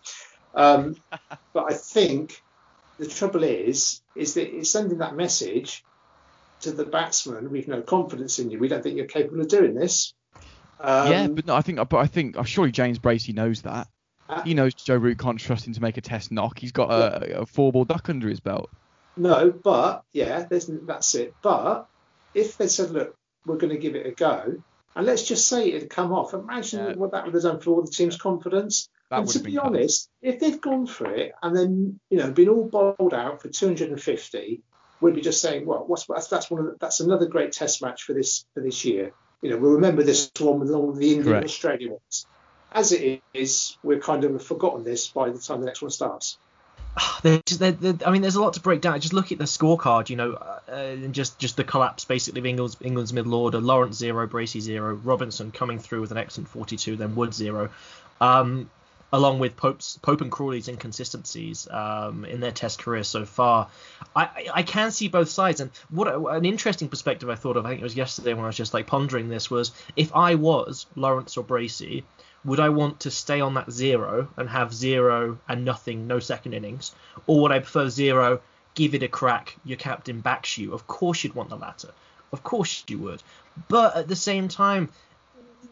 Um, but I think the trouble is, is that it's sending that message to the batsman. We've no confidence in you. We don't think you're capable of doing this. Um, yeah, but no, I think, but I think, oh, surely James Bracey knows that. Uh, He knows Joe Root can't trust him to make a Test knock. He's got a, a four ball duck under his belt. No, but yeah, there's, that's it. But if they said, look, we're going to give it a go, and let's just say it had come off, imagine Yeah. what that would have done for all the team's confidence. That and to be tough. honest, if they'd gone for it and then you know been all bowled out for 250, we'd be just saying, well, what's that's that's one of the, that's another great Test match for this for this year. You know, we'll remember this one with all the Indian and Australia ones. As it is, we're kind of forgotten this by the time the next one starts. They're- I mean, there's a lot to break down. Just look at the scorecard, you know, uh, and just just the collapse basically of England's England's middle order. Lawrence zero, Bracey zero, Robinson coming through with an excellent 42, then Wood zero, um, along with Pope's Pope and Crawley's inconsistencies um, in their Test career so far. I, I I can see both sides, and what an interesting perspective I thought of. I think it was yesterday when I was just like pondering this was if I was Lawrence or Bracey, would I want to stay on that zero and have zero and nothing, no second innings, or would I prefer zero, give it a crack, your captain backs you? Of course you'd want the latter. Of course you would. But at the same time,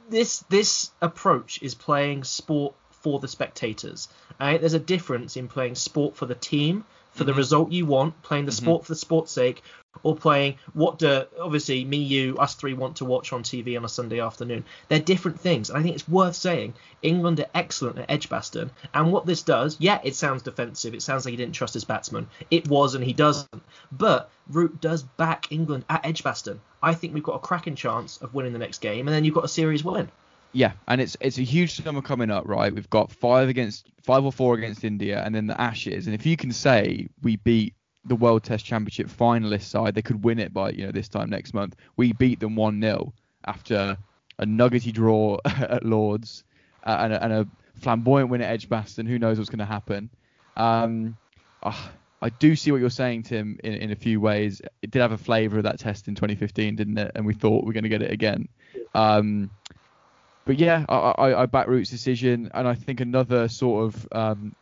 this this approach is playing sport for the spectators. Right? There's a difference in playing sport for the team, for the result you want, playing the mm-hmm. sport for the sport's sake, or playing what do obviously me, you, us three want to watch on TV on a Sunday afternoon. They're different things. And I think it's worth saying England are excellent at Edgbaston. And what this does, yeah, it sounds defensive. It sounds like he didn't trust his batsman. It was, and he doesn't. But Root does back England at Edgbaston. I think we've got a cracking chance of winning the next game, and then you've got a series win. Yeah, and it's it's a huge summer coming up, right? We've got five against five or four against India, and then the Ashes. And if you can say we beat the World Test Championship finalist side, they could win it by you know this time next month. We beat them one 0 after a nuggety draw at Lords uh, and, a, and a flamboyant win at Edgbaston. Who knows what's going to happen? Um, ah, I do see what you're saying, Tim, in, in a few ways. It did have a flavour of that test in 2015, didn't it? And we thought we are going to get it again. Um, but yeah, I, I, I back Root's decision, and I think another sort of um,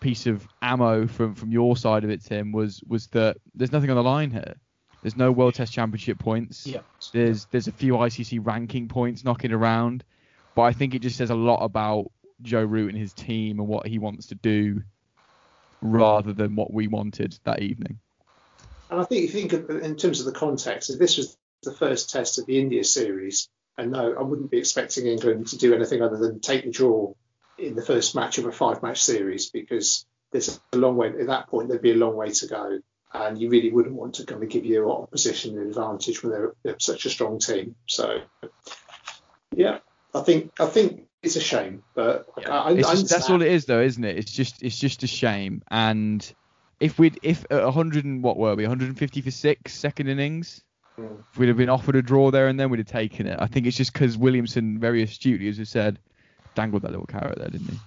piece of ammo from from your side of it, Tim, was was that there's nothing on the line here. There's no World Test Championship points. Yeah. There's there's a few ICC ranking points knocking around, but I think it just says a lot about Joe Root and his team and what he wants to do, rather than what we wanted that evening. And I think if you think in terms of the context, if this was the first test of the India series, and no, I wouldn't be expecting England to do anything other than take the draw in the first match of a five-match series because there's a long way. At that point, there'd be a long way to go, and you really wouldn't want to kind of give your opposition an advantage when they're, they're such a strong team. So, yeah, I think I think it's a shame, but I, I, I just, that's all it is, though, isn't it? It's just it's just a shame. And if we'd if uh, at 100 and what were we 150 for six second innings, Mm. if we'd have been offered a draw there and then we'd have taken it. I think it's just because Williamson very astutely, as you said, dangled that little carrot there, didn't he?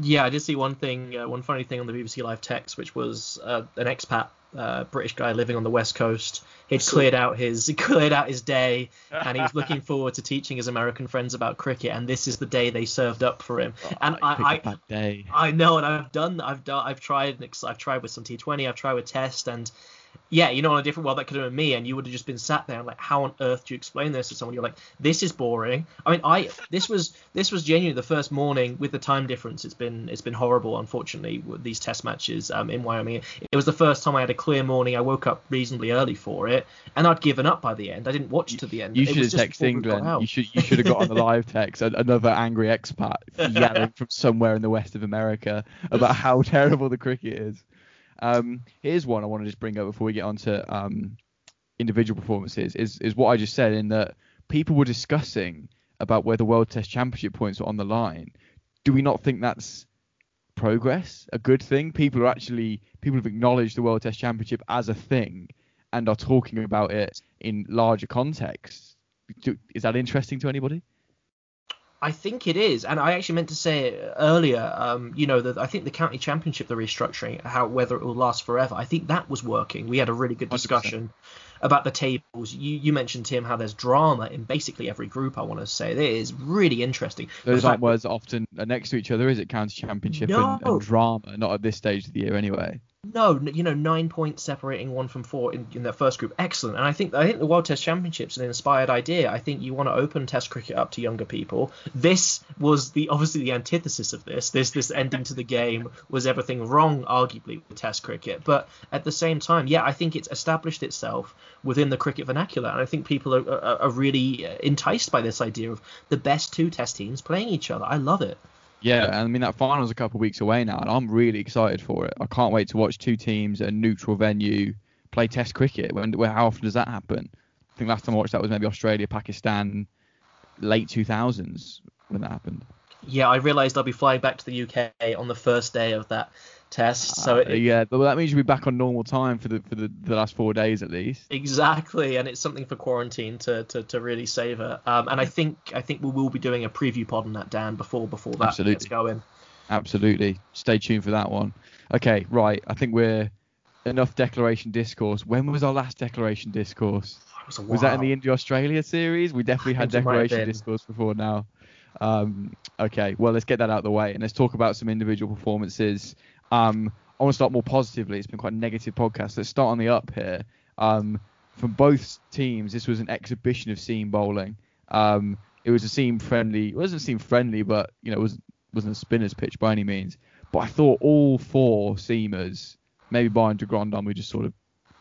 Yeah, I did see one thing, uh, one funny thing on the BBC Live text, which was uh, an expat uh, British guy living on the west coast. He'd cleared out his he cleared out his day, and he was looking forward to teaching his American friends about cricket. And this is the day they served up for him. and Oh, he I, I, that day. I know, and I've done, I've done, I've tried, I've tried with some T20, I've tried with Test, and yeah, you know, on a different world that could have been me, and you would have just been sat there and like, how on earth do you explain this to someone? You're like, this is boring. I mean, I this was this was genuinely the first morning with the time difference. It's been it's been horrible, unfortunately, with these test matches um, in Wyoming. It was the first time I had a clear morning. I woke up reasonably early for it, and I'd given up by the end. I didn't watch to the end. You should have texted England. You should you should have got on the live text another angry expat yelling from somewhere in the west of America about how terrible the cricket is. Um, here's one I want to just bring up before we get on to um, individual performances. Is is what I just said in that people were discussing about where the World Test Championship points were on the line. Do we not think that's progress, a good thing? People are actually people have acknowledged the World Test Championship as a thing and are talking about it in larger contexts. Is that interesting to anybody? I think it is, and I actually meant to say it earlier. Um, you know, that I think the county championship, the restructuring, how whether it will last forever. I think that was working. We had a really good discussion 100%. about the tables. You you mentioned Tim how there's drama in basically every group. I want to say it is really interesting. Those aren't words often next to each other, is it? County championship no. and, and drama, not at this stage of the year anyway. No, you know, nine points separating one from four in, in that first group, excellent. And I think I think the World Test Championships an inspired idea. I think you want to open Test cricket up to younger people. This was the obviously the antithesis of this. This this ending to the game was everything wrong, arguably, with Test cricket. But at the same time, yeah, I think it's established itself within the cricket vernacular, and I think people are, are, are really enticed by this idea of the best two Test teams playing each other. I love it. Yeah, and I mean that final's a couple of weeks away now, and I'm really excited for it. I can't wait to watch two teams at a neutral venue play Test cricket. When, how often does that happen? I think last time I watched that was maybe Australia, Pakistan, late 2000s when that happened. Yeah, I realised I'll be flying back to the UK on the first day of that test. So uh, it, yeah, but that means you'll be back on normal time for the for the, the last four days at least. Exactly, and it's something for quarantine to to, to really savor. Um, and I think I think we will be doing a preview pod on that Dan before before that Absolutely. gets going. Absolutely, stay tuned for that one. Okay, right. I think we're enough declaration discourse. When was our last declaration discourse? Was, was, that in the India Australia series? We definitely had declaration discourse before now. Um, okay, well let's get that out of the way and let's talk about some individual performances. Um, I want to start more positively. It's been quite a negative podcast. Let's start on the up here. Um, from both teams, this was an exhibition of seam bowling. Um, it was a seam friendly. It wasn't seam friendly, but you know, it was wasn't a spinner's pitch by any means. But I thought all four seamers, maybe Brian de Grandhomme, who just sort of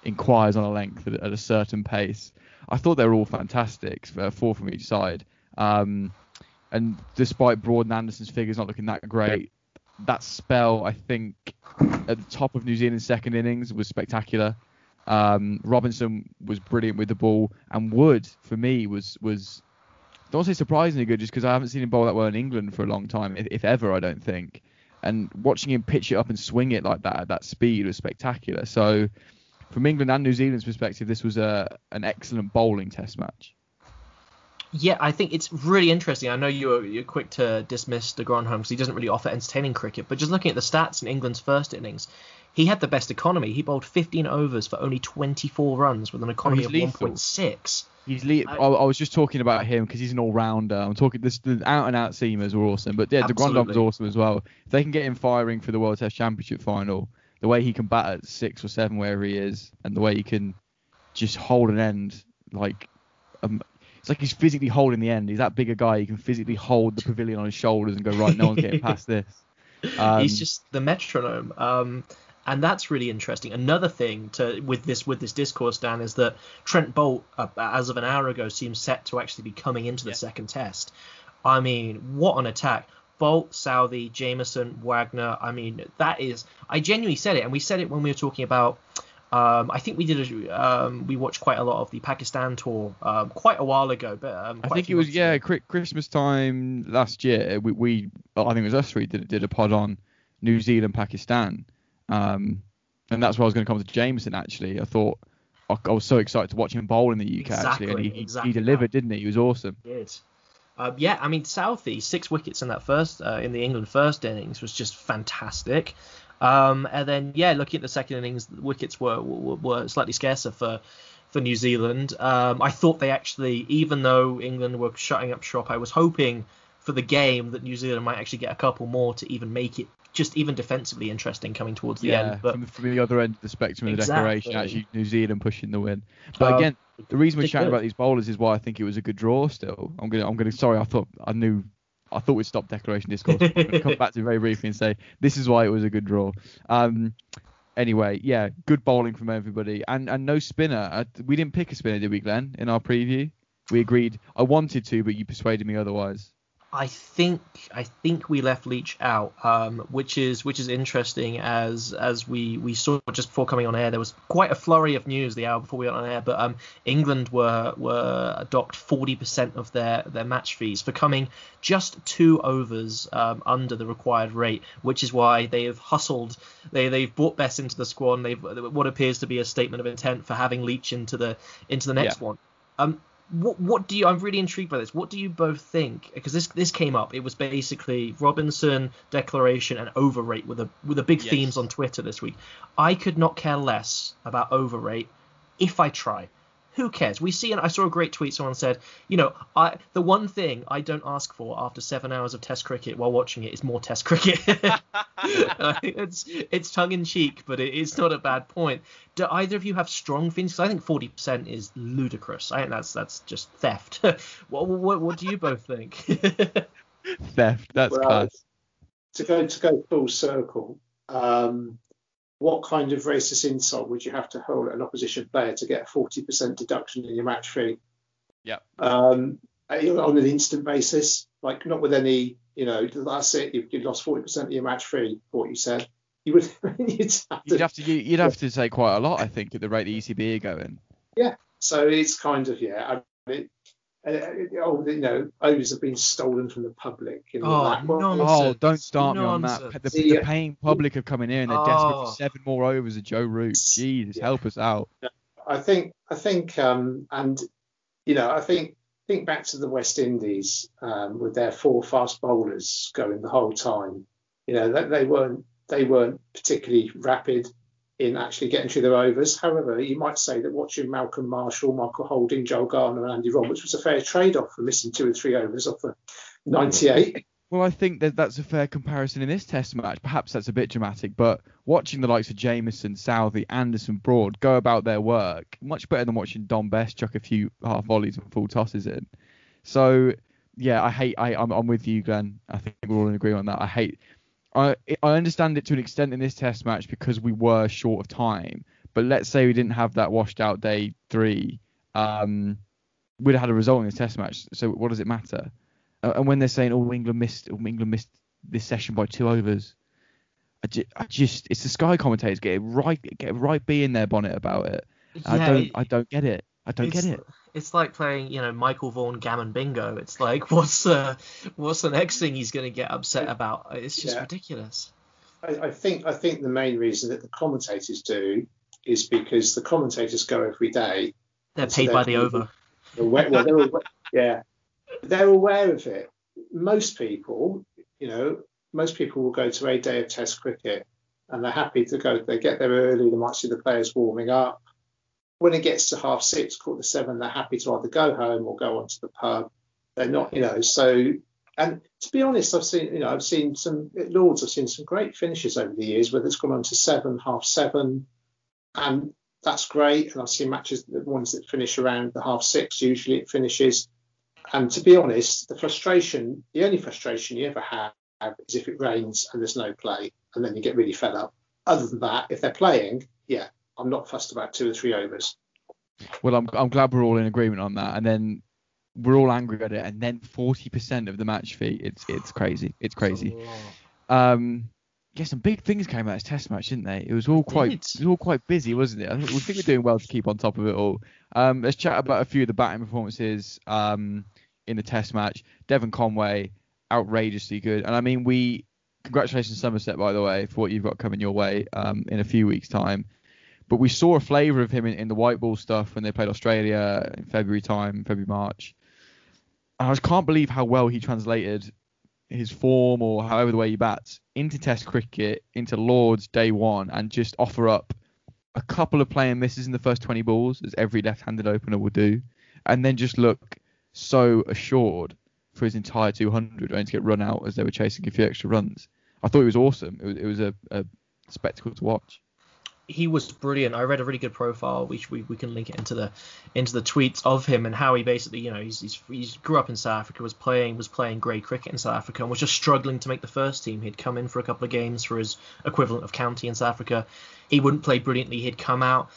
inquires on a length at, at, a certain pace. I thought they were all fantastic, uh, four from each side. Um, and despite Broad and Anderson's figures not looking that great, that spell, I think, at the top of New Zealand's second innings was spectacular. Um, Robinson was brilliant with the ball, and Wood for me was was don't say surprisingly good, just because I haven't seen him bowl that well in England for a long time, if, if, ever, I don't think. And watching him pitch it up and swing it like that at that speed was spectacular. So, from England and New Zealand's perspective, this was a an excellent bowling test match. Yeah, I think it's really interesting. I know you're you're quick to dismiss de Grandhomme because he doesn't really offer entertaining cricket, but just looking at the stats in England's first innings, he had the best economy. He bowled 15 overs for only 24 runs with an economy oh, of 1.6. He's le- I, I, was just talking about him because he's an all-rounder. I'm talking this the out and out seamers were awesome, but yeah, was awesome as well. If they can get him firing for the World Test Championship final, the way he can bat at six or seven wherever he is, and the way he can just hold an end like um, it's like he's physically holding the end. He's that big a guy. He can physically hold the pavilion on his shoulders and go right. No one's getting past this. Um, he's just the metronome. Um, and that's really interesting. Another thing to with this with this discourse, Dan, is that Trent Boult, uh, as of an hour ago, seems set to actually be coming into the yeah. second test. I mean, what an attack! Bolt, Southee, Jamieson, Wagner. I mean, that is. I genuinely said it, and we said it when we were talking about um, I think we did a, um, we watched quite a lot of the Pakistan tour um, quite a while ago, but um, I think it was yeah Christmas time last year. We, we I think it was us three did did a pod on New Zealand Pakistan, um, and that's where I was going to come to Jamieson. actually. I thought I, I, was so excited to watch him bowl in the UK exactly, actually, and he, exactly he delivered, that. didn't he? He was awesome. He did. Uh, yeah, I mean Southee six wickets in that first uh, in the England first innings was just fantastic. Um, and then yeah, looking at the second innings, the wickets were, were, were slightly scarcer for for New Zealand. Um, I thought they actually, even though England were shutting up shop, I was hoping for the game that New Zealand might actually get a couple more to even make it just even defensively interesting coming towards the yeah, end. But from, from the other end of the spectrum of the Exactly. declaration, actually New Zealand pushing the win. But Um, again, the reason we're chatting about these bowlers is why I think it was a good draw. Still, I'm gonna, I'm gonna. Sorry, I thought I knew. I thought we'd stop declaration discourse. Come back to it very briefly and say this is why it was a good draw. Um, anyway, yeah, good bowling from everybody, and and no spinner. Uh, we didn't pick a spinner, did we, Glenn? In our preview, we agreed. I wanted to, but you persuaded me otherwise. I think I think we left Leach out, um, which is which is interesting as as we, we saw just before coming on air. There was quite a flurry of news the hour before we went on air, but um, England were were docked 40% of their their match fees for coming just two overs um, under the required rate, which is why they have hustled. They they've brought Bess into the squad. And they've what appears to be a statement of intent for having Leach into the into the next Yeah. one. Um, what what do you? I'm really intrigued by this. What do you both think? Because this this came up. It was basically Robinson, declaration, and overrate with a with the big Yes. themes on Twitter this week. I could not care less about overrate if I try. Who cares? We see, and I saw a great tweet. Someone said, you know, I the one thing I don't ask for after seven hours of Test cricket while watching it is more Test cricket. It's it's tongue in cheek, but it, it's not a bad point. Do either of you have strong feelings? 'Cause I think forty percent is ludicrous. I think that's that's just theft. what, what what do you both think? Theft. That's Well, class. to go to go full circle, um, what kind of racist insult would you have to hurl at an opposition player to get a 40% deduction in your match fee? Yep. Um, on an instant basis, like not with any, you know, that's it. You've, you've lost 40% of your match fee. for What you said, you would you'd have to. You'd have to you- you'd have to say quite a lot, I think, at the rate the ECB are going. Yeah. So it's kind of yeah. I mean, uh, oh, you know, overs have been stolen from the public. And all Oh, that. Well, nonsense. Oh, don't start me on that. The, The- the paying public are coming here in. They're desperate Oh. for seven more overs of Joe Root. Jesus, Yeah. help us out. I think I think um, and you know I think think back to the West Indies um, with their four fast bowlers going the whole time. You know that they weren't they weren't particularly rapid in actually getting through their overs. However, you might say that watching Malcolm Marshall, Michael Holding, Joel Garner, and Andy Roberts was a fair trade-off for missing two or three overs off the 98. Well, I think that that's a fair comparison in this Test match. Perhaps that's a bit dramatic, but watching the likes of Jamieson, Southee, Anderson, Broad go about their work much better than watching Dom Bess chuck a few half volleys and full tosses in. So yeah, I hate. I I'm, I'm with you, Glenn. I think we're all in agreement on that. I hate. I I understand it to an extent in this Test match because we were short of time. But let's say we didn't have that washed out day three, um, we'd have had a result in this Test match. So what does it matter? Uh, and when they're saying, "Oh, England missed, oh, England missed this session by two overs," I, ju- I just, it's the Sky commentators get it right, get it right B in their bonnet about it. I don't, it- I don't get it. I don't get it. It's like playing, you know, Michael Vaughan Gammon Bingo. It's like, what's uh, what's the next thing he's going to get upset about? It's just Yeah. ridiculous. I, I think I think the main reason that the commentators do is because the commentators go every day They're So paid by the they're- over. They're aware, well, they're aware, yeah, they're aware of it. Most people, you know, most people will go to a day of Test cricket and they're happy to go. They get there early. They might see the players warming up. When it gets to half six, quarter to seven, they're happy to either go home or go onto the pub. They're not, you know, so. And to be honest, I've seen, you know, I've seen some at Lords. I've seen some great finishes over the years, whether it's gone on to seven, half seven, and that's great. And I've seen matches, the ones that finish around the half six, usually it finishes. And to be honest, the frustration, the only frustration you ever have is if it rains and there's no play, and then you get really fed up. Other than that, if they're playing, yeah, I'm not fussed about two or three overs. Well, I'm, I'm glad we're all in agreement on that. And then we're all angry at it. And then 40% of the match fee, it's, it's crazy. It's crazy. Um, yeah, some big things came out of this test match, didn't they? It was all quite it was all quite busy, wasn't it? I think, we think we're doing well to keep on top of it all. Um, let's chat about a few of the batting performances um, in the test match. Devon Conway, outrageously good, and I mean, we congratulations Somerset by the way for what you've got coming your way um, in a few weeks' time. But we saw a flavour of him in, in the white ball stuff when they played Australia in February time, February March. And I just can't believe how well he translated his form or however the way he bats into Test cricket, into Lords day one, and just offer up a couple of playing misses in the first 20 balls, as every left-handed opener will do, and then just look so assured. for his entire 200, only to get run out as they were chasing a few extra runs. I thought it was awesome. It was, it was a, a spectacle to watch he was brilliant. I read a really good profile, which we, we can link it into the into the tweets of him and how he basically, you know, he's, he's, he's grew up in South Africa, was playing was playing grade cricket in South Africa, and was just struggling to make the first team. He'd come in for a couple of games for his equivalent of county in South Africa. He wouldn't play brilliantly. He'd come out.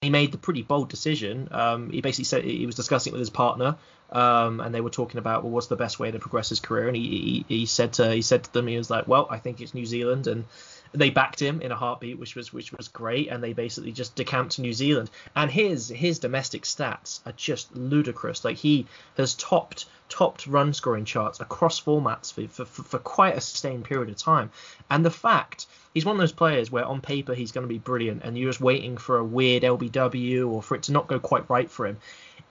He made the pretty bold decision. Um, he basically said he was discussing it with his partner, um, and they were talking about well, what's the best way to progress his career. And he, he, he said to he said to them, he was like, well, I think it's New Zealand, and they backed him in a heartbeat, which was which was great, and they basically just decamped New Zealand. And his his domestic stats are just ludicrous. Like he has topped topped run scoring charts across formats for, for, for quite a sustained period of time. And the fact he's one of those players where on paper he's going to be brilliant, and you're just waiting for a weird LBW or for it to not go quite right for him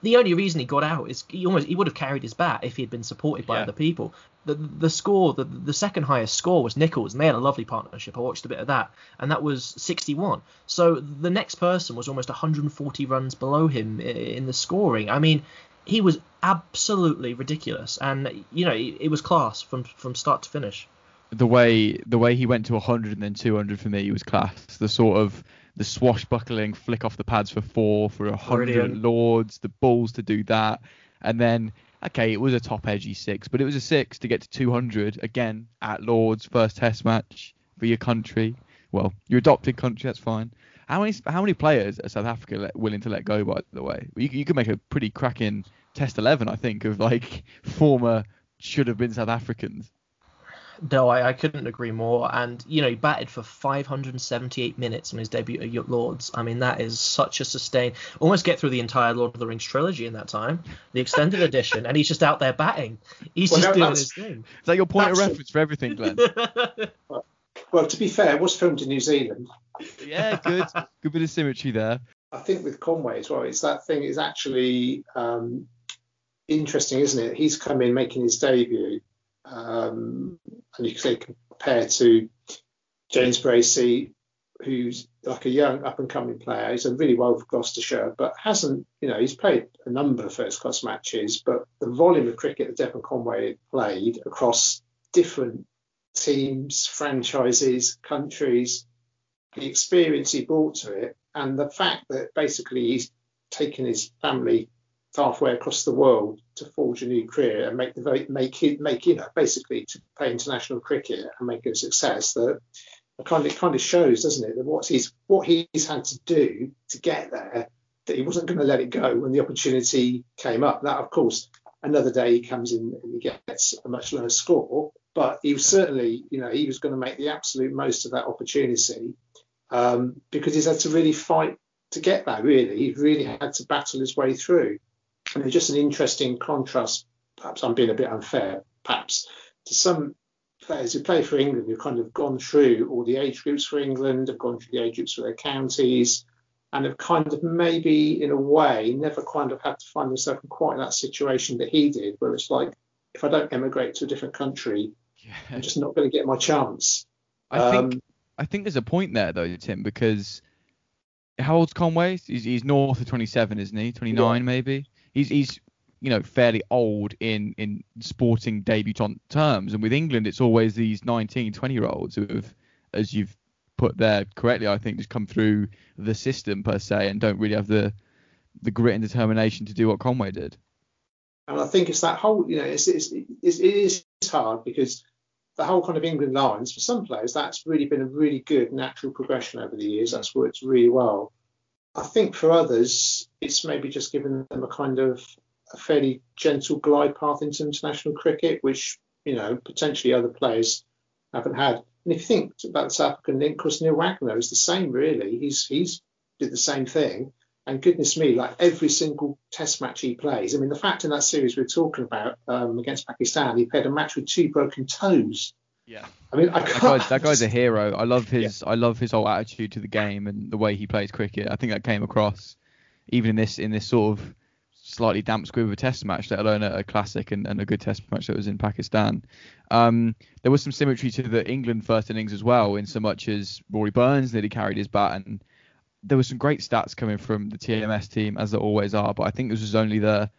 the only reason he got out is he almost he would have carried his bat if he had been supported by yeah. other people. The the score, the the second highest score was Nicholls, and they had a lovely partnership. I watched a bit of that, and that was 61. So the next person was almost 140 runs below him in the scoring. I mean, he was absolutely ridiculous, and you know it, it was class from from start to finish. The way the way he went to 100 and then 200 for me was class. The sort of the swashbuckling flick off the pads for four for a hundred lords, the balls to do that, and then okay, it was a top edgy six, but it was a six to get to 200 again at Lords first Test match for your country. Well, your adopted country, that's fine. How many how many players are South Africa let, willing to let go? By the way, you, you could make a pretty cracking Test 11, I think, of like former should have been South Africans. No, I, I couldn't agree more. And you know, he batted for 578 minutes on his debut at Lords. I mean, that is such a sustain. Almost get through the entire Lord of the Rings trilogy in that time, the extended edition, and he's just out there batting. He's well, just no, doing his thing. Is that your point that's of reference for everything, Glenn? well, to be fair, it was filmed in New Zealand. Yeah, good, good bit of symmetry there. I think with Conway as well, it's that thing is actually um, interesting, isn't it? He's come in making his debut um, and you can compare to James Bracey, who's like a young up and coming player. He's done really well for Gloucestershire, but hasn't, you know, he's played a number of first class matches, but the volume of cricket that Devon Conway played across different teams, franchises, countries, the experience he brought to it, and the fact that basically he's taken his family halfway across the world to forge a new career and make the make it make you know basically to play international cricket and make it a success that kind of it kind of shows doesn't it that what he's what he's had to do to get there that he wasn't going to let it go when the opportunity came up. That of course another day he comes in and he gets a much lower score but he was certainly you know he was going to make the absolute most of that opportunity um, because he's had to really fight to get that really. He really had to battle his way through and it's just an interesting contrast. Perhaps I'm being a bit unfair, perhaps, to some players who play for England who've kind of gone through all the age groups for England, have gone through the age groups for their counties, and have kind of maybe, in a way, never kind of had to find themselves in quite that situation that he did, where it's like, if I don't emigrate to a different country, yeah. I'm just not going to get my chance. I um, think I think there's a point there though, Tim, because how old's Conway? He's, he's north of 27, isn't he? 29 yeah. maybe he's he's you know fairly old in in sporting debutant terms, and with England it's always these 19, 20 year olds who have, as you've put there correctly, I think just come through the system per se and don't really have the the grit and determination to do what Conway did. And I think it's that whole, you know, it's, it's, it's it is hard because the whole kind of England lines for some players that's really been a really good natural progression over the years. That's worked really well. I think for others, it's maybe just given them a kind of a fairly gentle glide path into international cricket, which you know potentially other players haven't had. And if you think about the South African link, of course Neil Wagner is the same really. He's he's did the same thing. And goodness me, like every single test match he plays. I mean, the fact in that series we're talking about um, against Pakistan, he played a match with two broken toes. Yeah. I mean, I that, guy's, that guy's a hero. I love his yeah. I love his whole attitude to the game and the way he plays cricket. I think that came across even in this in this sort of slightly damp squib of a test match, let alone a, a classic and, and, a good test match that was in Pakistan. Um, there was some symmetry to the England first innings as well, in so much as Rory Burns nearly carried his bat, and there were some great stats coming from the TMS team, as there always are. But I think this was only the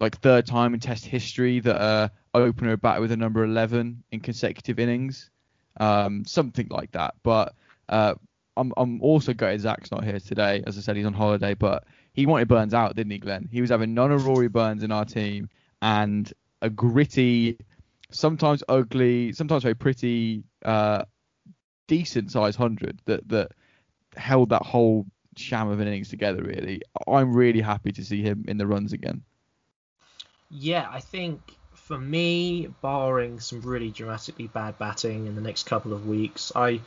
like third time in Test history that uh, opener back with a number 11 in consecutive innings, um, something like that. But uh, I'm I'm also gutted Zach's not here today. As I said, he's on holiday, but he wanted Burns out, didn't he, Glenn? He was having none of Rory Burns in our team and a gritty, sometimes ugly, sometimes very pretty, uh, decent size hundred that that held that whole sham of an innings together. Really, I'm really happy to see him in the runs again. Yeah, I think for me, barring some really dramatically bad batting in the next couple of weeks, I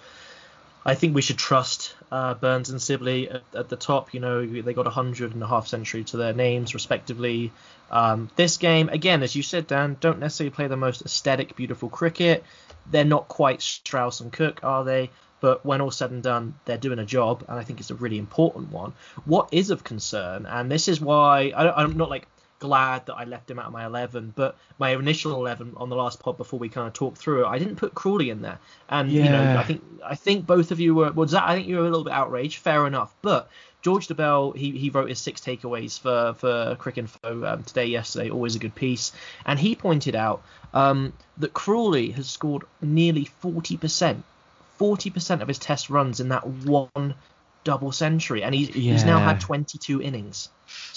I think we should trust uh, Burns and Sibley at, at, the top. You know, they got a hundred and a half century to their names, respectively. Um, this game, again, as you said, Dan, don't necessarily play the most aesthetic, beautiful cricket. They're not quite Strauss and Cook, are they? But when all said and done, they're doing a job, and I think it's a really important one. What is of concern, and this is why I, I'm not like glad that I left him out of my 11. But my initial 11 on the last pod before we kind of talked through it, I didn't put Crawley in there. And yeah. you know, I think I think both of you were. Well, Zach, I think you were a little bit outraged. Fair enough. But George Dobell, he, he wrote his six takeaways for for Cricinfo um, today, yesterday. Always a good piece. And he pointed out um, that Crawley has scored nearly 40%. 40% of his test runs in that one double century, and he's yeah. he's now had 22 innings.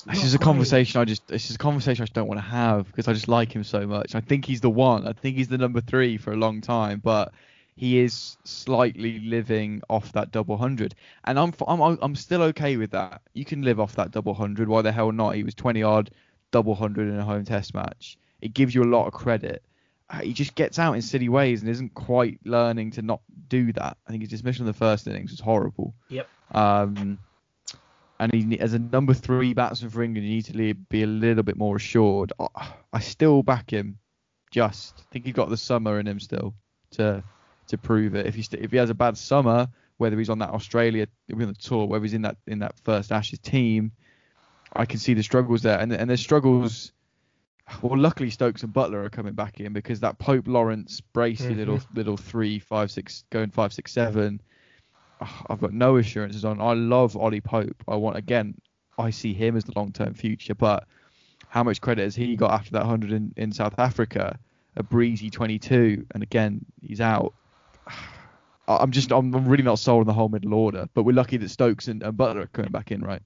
This is a conversation I just this is a conversation I just don't want to have because I just like him so much. I think he's the one. I think he's the number three for a long time, but he is slightly living off that double hundred, and I'm I'm I'm still okay with that. You can live off that double hundred. Why the hell not? He was 20 odd double hundred in a home test match. It gives you a lot of credit. Uh, he just gets out in silly ways and isn't quite learning to not do that. I think his dismissal in the first innings was horrible. Yep. Um, and he, as a number three batsman for England, he needs to be a little bit more assured. I still back him. Just think he's got the summer in him still to to prove it. If he st- if he has a bad summer, whether he's on that Australia on the tour, whether he's in that in that first Ashes team, I can see the struggles there. And and there's struggles. Well, luckily Stokes and Buttler are coming back in because that Pope Lawrence Bracey mm-hmm. little little three five six going five six seven I've got no assurances on. I love Ollie Pope. I want again. I see him as the long-term future, but how much credit has he got after that 100 in, in South Africa? A breezy 22, and again he's out. I'm just I'm really not sold on the whole middle order, but we're lucky that Stokes and, and Buttler are coming back in, right?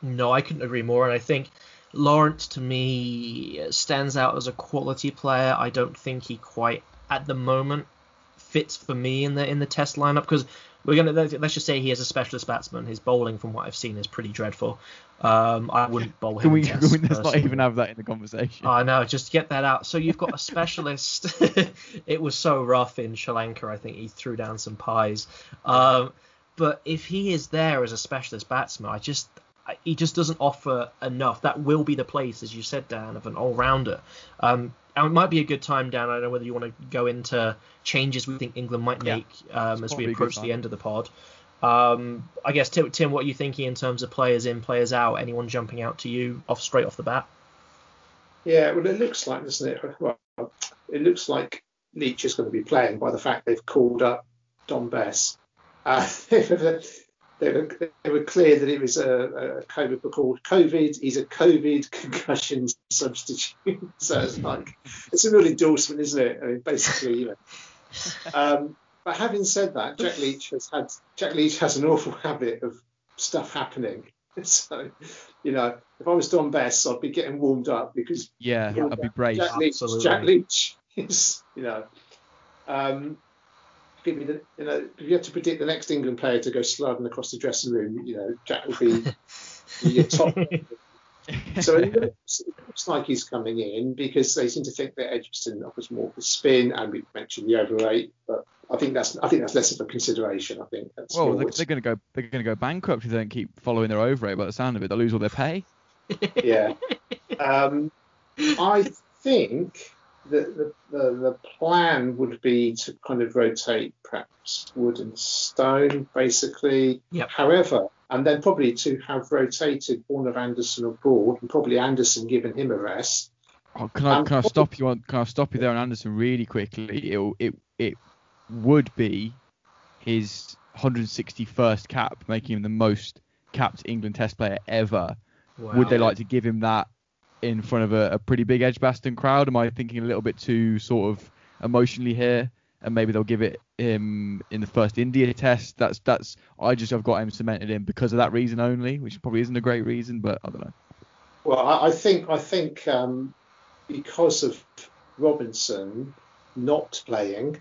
No, I couldn't agree more, and I think Lawrence to me stands out as a quality player. I don't think he quite at the moment fits for me in the in the test lineup because we're gonna let's just say he is a specialist batsman. His bowling, from what I've seen, is pretty dreadful. Um, I wouldn't bowl him. Can we, can we not even have that in the conversation? I know, just get that out. So you've got a specialist. it was so rough in Sri Lanka. I think he threw down some pies. Um, but if he is there as a specialist batsman, I just he just doesn't offer enough. That will be the place, as you said, Dan, of an all-rounder. Um, and it might be a good time, Dan. I don't know whether you want to go into changes we think England might make yeah, um, as we approach the end of the pod. Um, I guess Tim, Tim, what are you thinking in terms of players in, players out? Anyone jumping out to you off straight off the bat? Yeah, well, it looks like, doesn't it? Well, it looks like Leach is going to be playing by the fact they've called up Dom Bess. Uh, they were, they were clear that it was a, a COVID called COVID. He's a COVID concussion substitute. so it's like it's a real endorsement, isn't it? I mean, basically, you know. Um, but having said that, Jack Leach has had Jack Leach has an awful habit of stuff happening. So, you know, if I was Dom Bess, I'd be getting warmed up because yeah, I'd be brave. Jack Leach, Jack Leach is, you know, um, give me the, you know, if you had to predict the next England player to go sliding across the dressing room, you know, Jack will be your top. so it looks, it looks, like he's coming in because they seem to think that Edgbaston offers more for spin, and we mentioned the over eight, but I think that's I think that's less of a consideration. I think. That's well, they're, they're going to go they're going to go bankrupt if they don't keep following their over eight. By the sound of it, they'll lose all their pay. yeah. Um, I think the, the, the, plan would be to kind of rotate perhaps wood and stone, basically. Yep. However, and then probably to have rotated Warner Anderson abroad, and probably Anderson given him a rest. Oh, can I can I stop you on can I stop you there on Anderson really quickly? It it it would be his 161st cap, making him the most capped England Test player ever. Wow. Would they like to give him that in front of a, a pretty big Edgbaston crowd? Am I thinking a little bit too sort of emotionally here? And maybe they'll give it him in the first India test. That's that's I just I've got him cemented in because of that reason only, which probably isn't a great reason, but I don't know. Well, I, I think I think um, because of Robinson not playing,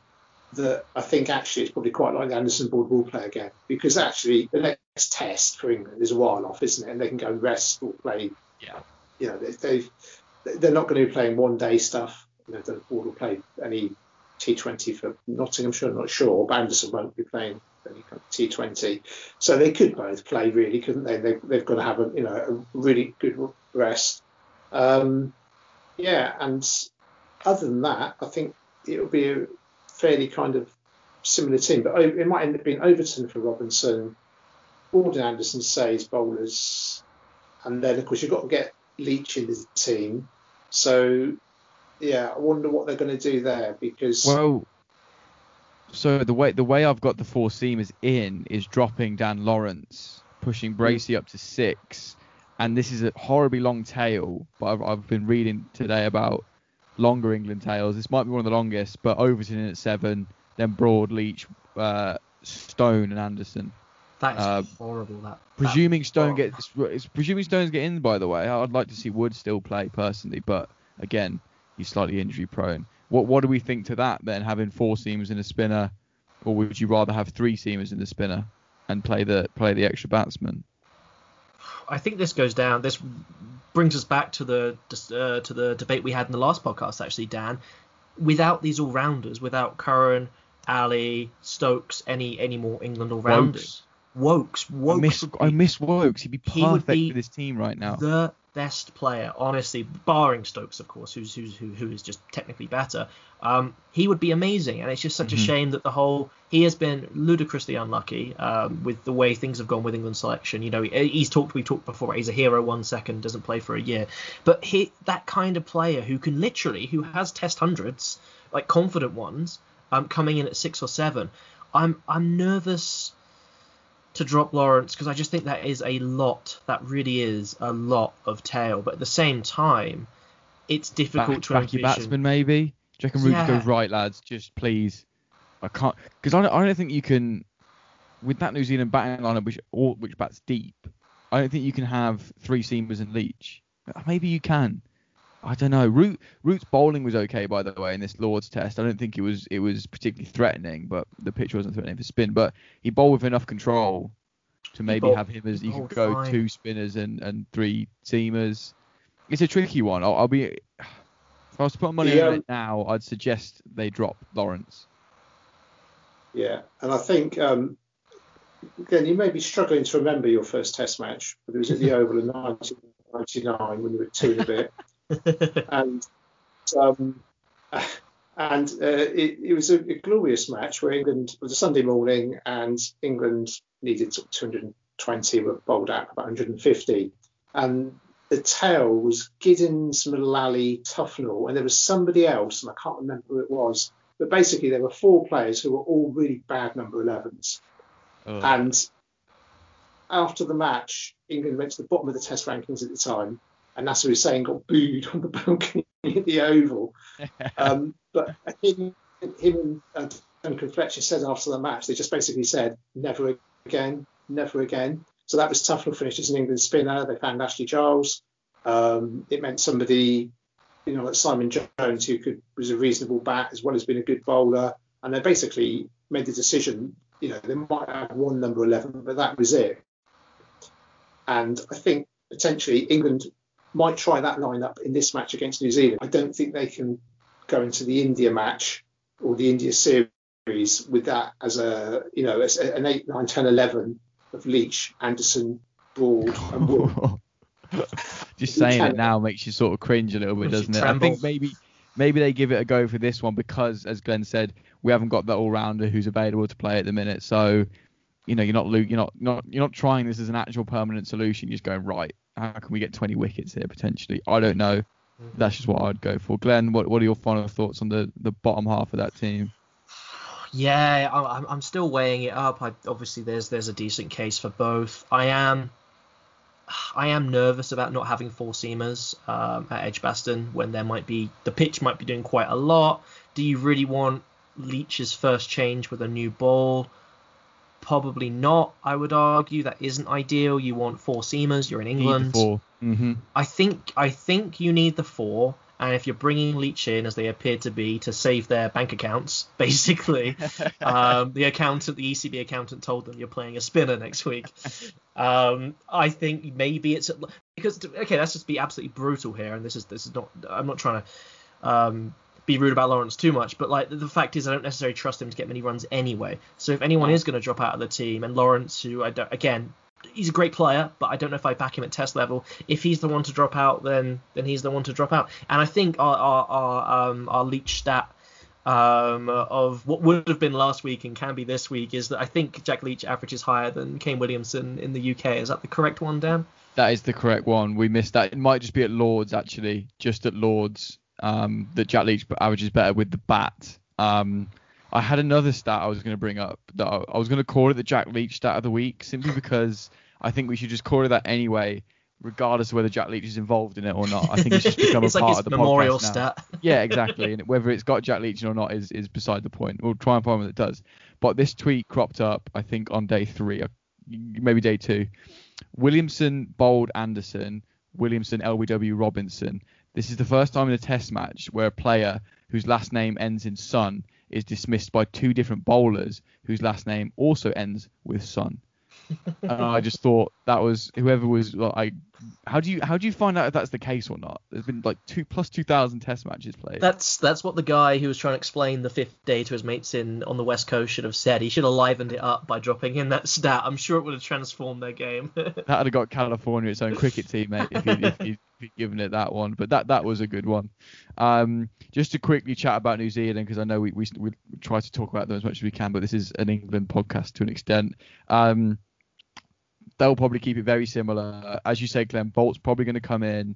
that I think actually it's probably quite likely Anderson Broad will play again because actually the next test for England is a while off, isn't it? And they can go rest or play. Yeah. You know, they, they are not going to be playing one day stuff. You know, the Broad will play any T20 for Nottinghamshire. I'm not sure, but Anderson won't be playing any kind of T20. So they could both play really, couldn't they? they they've got to have a you know a really good rest. Um, yeah, and other than that, I think it'll be a fairly kind of similar team. But it might end up being Overton for Robinson, Gordon Anderson Sayes bowlers, and then of course you've got to get Leach in the team. So yeah, I wonder what they're going to do there because well, so the way the way I've got the four seamers in is dropping Dan Lawrence, pushing hmm. Bracey up to six, and this is a horribly long tail. But I've, I've been reading today about longer England tails. This might be one of the longest, but Overton in at seven, then Broad, Leach, uh, Stone, and Anderson. That is uh, horrible. That presuming that, Stone gets presuming Stones get in. By the way, I'd like to see Wood still play personally, but again, he's slightly injury prone. What what do we think to that then? Having four seamers in a spinner, or would you rather have three seamers in the spinner and play the play the extra batsman? I think this goes down. This brings us back to the uh, to the debate we had in the last podcast, actually, Dan. Without these all rounders, without Curran, Ali, Stokes, any any more England all rounders, Woakes, Woakes, I miss, I miss Woakes. He'd be perfect he be for this team right now. The best player, honestly, barring Stokes, of course, who's who's who, who is just technically better. Um, he would be amazing, and it's just such mm-hmm. a shame that the whole he has been ludicrously unlucky um, with the way things have gone with England selection. You know, he, he's talked we talked before. He's a hero one second, doesn't play for a year, but he that kind of player who can literally who has test hundreds like confident ones um, coming in at six or seven. I'm I'm nervous to drop Lawrence because I just think that is a lot. That really is a lot of tail. But at the same time, it's difficult Back, to back your batsman maybe. Do you reckon Root yeah. goes right, lads? Just please. I can't because I don't, I don't think you can with that New Zealand batting lineup which all, which bats deep. I don't think you can have three seamers and Leach. Maybe you can. I don't know. Root Root's bowling was okay by the way in this Lords test. I don't think it was it was particularly threatening, but the pitch wasn't threatening for spin. But he bowled with enough control to maybe bowled, have him as you could go fine. two spinners and, and three seamers. It's a tricky one. I'll, I'll be if I was to put money yeah. on it now, I'd suggest they drop Lawrence. Yeah, and I think um, again you may be struggling to remember your first Test match, but it was at the Oval in 1999 when you were two and a bit. and um, and uh, it, it, was a, a, glorious match where England it was a Sunday morning and England needed 220, were bowled out about 150, and the tail was Giddins, Mullally, Tufnell, and there was somebody else, and I can't remember who it was. But basically, there were four players who were all really bad number 11s. Oh. And after the match, England went to the bottom of the Test rankings at the time, and Nasser Hussain got booed on the balcony at the Oval. um, but him, him and uh, Duncan Fletcher said after the match, they just basically said, never again, never again. So that was Tufnell finished as an England spinner. They found Ashley Giles. Um, it meant somebody, you know, like Simon Jones, who could was a reasonable bat as well as being a good bowler. And they basically made the decision, you know, they might have one number 11, but that was it. And I think potentially England might try that lineup in this match against New Zealand. I don't think they can go into the India match or the India series with that as a you know as an 8, 9, 10, 11 of Leach, Anderson, Broad, and Wood. Just saying it now makes you sort of cringe a little bit, doesn't it? I think maybe maybe they give it a go for this one because, as Glenn said, we haven't got that all rounder who's available to play at the minute. So, you know, you're not you're not not you're not trying this as an actual permanent solution. You're just going right how can we get 20 wickets here potentially? I don't know. Mm-hmm. That's just what I'd go for. Glenn, what what are your final thoughts on the the bottom half of that team? Yeah, I'm I'm still weighing it up. I, obviously, there's there's a decent case for both. I am I am nervous about not having four seamers um, at Edgbaston when there might be the pitch might be doing quite a lot. Do you really want Leach's first change with a new ball? Probably not. I would argue that isn't ideal. You want four seamers. You're in England. 4 Mm-hmm. I think I think you need the four. And if you're bringing Leach in, as they appear to be, to save their bank accounts, basically, um, the accountant, the ECB accountant, told them you're playing a spinner next week. Um, I think maybe it's because okay, let's just be absolutely brutal here, and this is this is not. I'm not trying to um, be rude about Lawrence too much, but like the fact is, I don't necessarily trust him to get many runs anyway. So if anyone is going to drop out of the team, and Lawrence, who I don't, again, he's a great player, but I don't know if I back him at test level. If he's the one to drop out, then then he's the one to drop out. And I think our our our, um, our Leach stat um, of what would have been last week and can be this week is that I think Jack Leach averages higher than Kane Williamson in the UK. Is that the correct one, Dan? That is the correct one. We missed that. It might just be at Lords actually, just at Lords. Um, that Jack Leach averages better with the bat. Um, I had another stat I was going to bring up that I, I was going to call it the Jack Leach stat of the week simply because I think we should just call it that anyway, regardless of whether Jack Leach is involved in it or not. I think it's just become it's a like part of the memorial podcast now. stat. Yeah, exactly. and whether it's got Jack Leach or not is, is beside the point. We'll try and find one that does. But this tweet cropped up, I think, on day three, maybe day two. Williamson, Bold, Anderson, Williamson, LBW, Robinson. This is the first time in a test match where a player whose last name ends in Sun is dismissed by two different bowlers whose last name also ends with Sun. and I just thought that was whoever was like, how do you how do you find out if that's the case or not? There's been like two plus two thousand test matches played. That's that's what the guy who was trying to explain the fifth day to his mates in on the west coast should have said. He should have livened it up by dropping in that stat. I'm sure it would have transformed their game. that would have got California its own cricket team, mate, if you'd, if you'd, you'd given it that one. But that that was a good one. Um, just to quickly chat about New Zealand because I know we, we we try to talk about them as much as we can, but this is an England podcast to an extent. Um, they'll probably keep it very similar. As you say, Glenn, Boult's probably going to come in,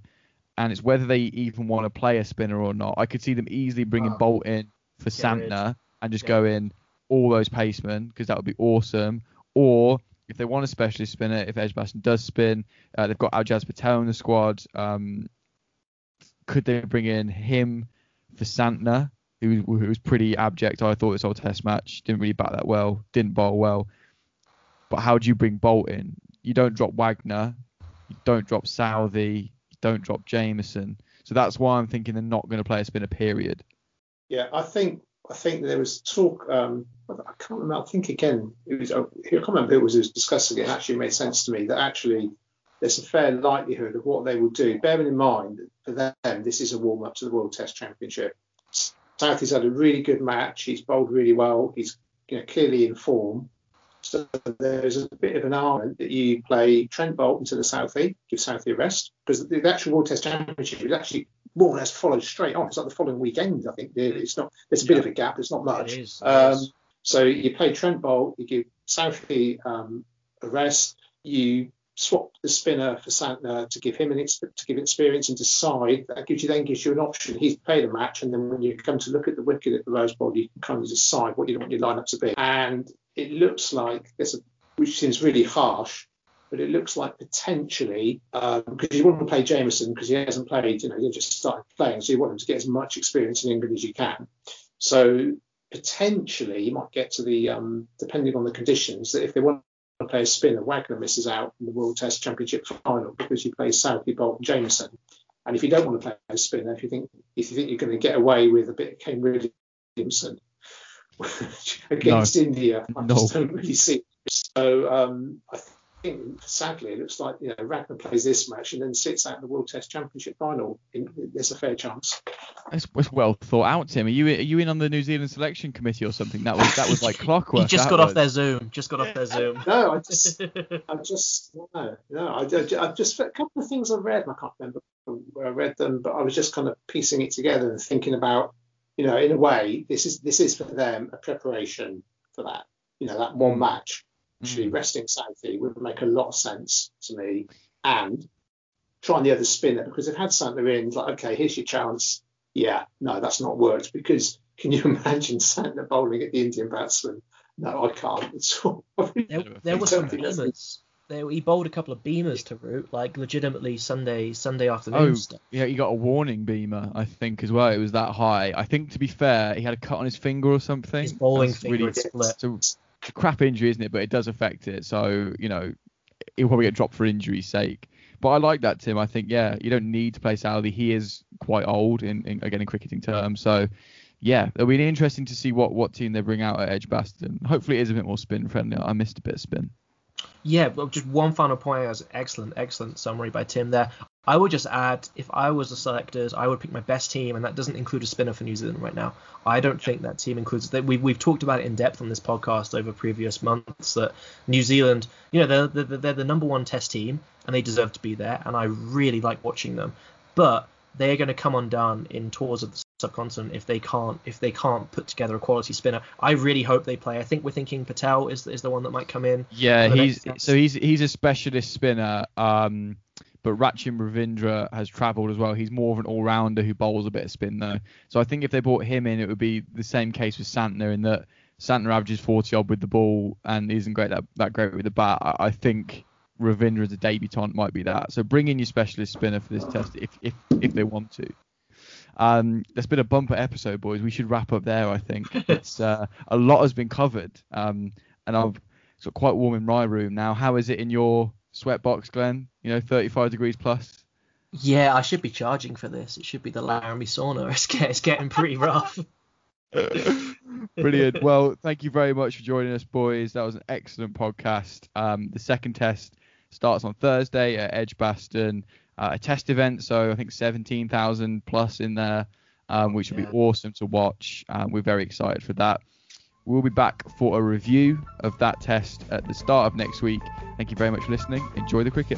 and it's whether they even want to play a spinner or not. I could see them easily bringing Oh. Boult in for Santner and just Yeah. go in all those pacemen because that would be awesome. Or if they want a specialist spinner, if Edgbaston does spin, uh, they've got Ajaz Patel in the squad. Um, could they bring in him for Santner, who, who was pretty abject? I thought this whole test match didn't really bat that well, didn't bowl well. But how do you bring Boult in? You don't drop Wagner, you don't drop Southee, you don't drop Jamieson. So that's why I'm thinking they're not going to play a spinner. Period. Yeah, I think I think there was talk. Um, I can't remember. I think again, it was. I can't remember who it was who was discussing it. It actually made sense to me that actually there's a fair likelihood of what they will do. Bearing in mind that for them, this is a warm up to the World Test Championship. Southee's had a really good match. He's bowled really well. He's you know, clearly in form. So there's a bit of an argument that you play Trent Boult into the Southee, give Southee a rest, because the actual World Test Championship is actually more or less followed straight on. It's like the following weekend, I think. Really. It's not. There's a bit of a gap. It's not much. It is, Um, so you play Trent Boult, you give Southee um, a rest, you swap the spinner for Santner to give him an ex- to give experience and decide. That gives you then gives you an option. He's played a match, and then when you come to look at the wicket at the Rose Bowl, you can kind of decide what you want your lineup to be. And it looks like there's a, which seems really harsh, but it looks like potentially because you want to play Jamieson because he hasn't played, you know, he just started playing, so you want him to get as much experience in England as you can. So potentially you might get to the um, depending on the conditions that if they want to play a spinner, Wagner misses out in the World Test Championship final because you play Southee, Boult, and Jamieson. And if you don't want to play a spinner, if you think if you think you're going to get away with a bit of Kane Williamson against India, I No. just don't really see. So um, I think sadly it looks like you know Wagner plays this match and then sits out in the World Test Championship final. In, there's a fair chance. It's, it's well thought out, Tim. Are you are you in on the New Zealand selection committee or something? That was that was like clockwork. He just got was. off their Zoom. Just got off their Zoom. No, I just I just no, no. I, I, I've just a couple of things I've read. and I can't remember where I read them, but I was just kind of piecing it together and thinking about, you know, in a way, this is this is for them a preparation for that. You know, that one hmm. match. Actually, Mm. resting Southee would make a lot of sense to me, and trying the other spinner because they've had Santner in. Like, okay, here's your chance. Yeah, no, that's not worked because can you imagine Santner bowling at the Indian batsman? No, I can't. at all, There, there were some rumours. they, he bowled a couple of beamers to Root, like legitimately Sunday Sunday afternoon Oh, stuff. yeah, he got a warning beamer, I think, as well. It was that high. I think, to be fair, he had a cut on his finger or something. His bowling That's finger really split. So, it's a crap injury, isn't it? But it does affect it. So, you know, he'll probably get dropped for injury's sake. But I like that, Tim. I think, yeah, you don't need to play Southee. He is quite old, in, in again, in cricketing terms. So, yeah, it'll be interesting to see what, what team they bring out at Edgbaston. Hopefully, it is a bit more spin friendly. I missed a bit of spin. Yeah, well, just one final point. As excellent, excellent summary by Tim there. I would just add, if I was the selectors, I would pick my best team, and that doesn't include a spinner for New Zealand right now. I don't think that team includes that. We've, we've talked about it in depth on this podcast over previous months that New Zealand, you know, they're, they're, they're the number one test team, and they deserve to be there, and I really like watching them. But they are going to come undone in tours of the subcontinent if they can't if they can't put together a quality spinner. I really hope they play. I think we're thinking Patel is is the one that might come in. Yeah, he's so he's he's a specialist spinner. Um, but Rachin Ravindra has travelled as well. He's more of an all-rounder who bowls a bit of spin though. So I think if they brought him in, it would be the same case with Santner in that Santner averages 40 odd with the ball and isn't great that, that great with the bat. I, I think Ravindra as a debutant might be that. So bring in your specialist spinner for this test if if if they want to. Um, that's been a bumper episode, boys. We should wrap up there. I think it's uh, a lot has been covered, um, and I've it's got quite warm in my room now. How is it in your sweat box, Glenn? You know, 35 degrees plus. Yeah, I should be charging for this. It should be the Laramie sauna. It's, get, it's getting pretty rough. Brilliant. Well, thank you very much for joining us, boys. That was an excellent podcast. Um, the second test starts on Thursday at Edgbaston, uh, a test event. So I think 17,000 plus in there, um, which will Yeah. be awesome to watch. Um, we're very excited for that. We'll be back for a review of that test at the start of next week. Thank you very much for listening. Enjoy the cricket.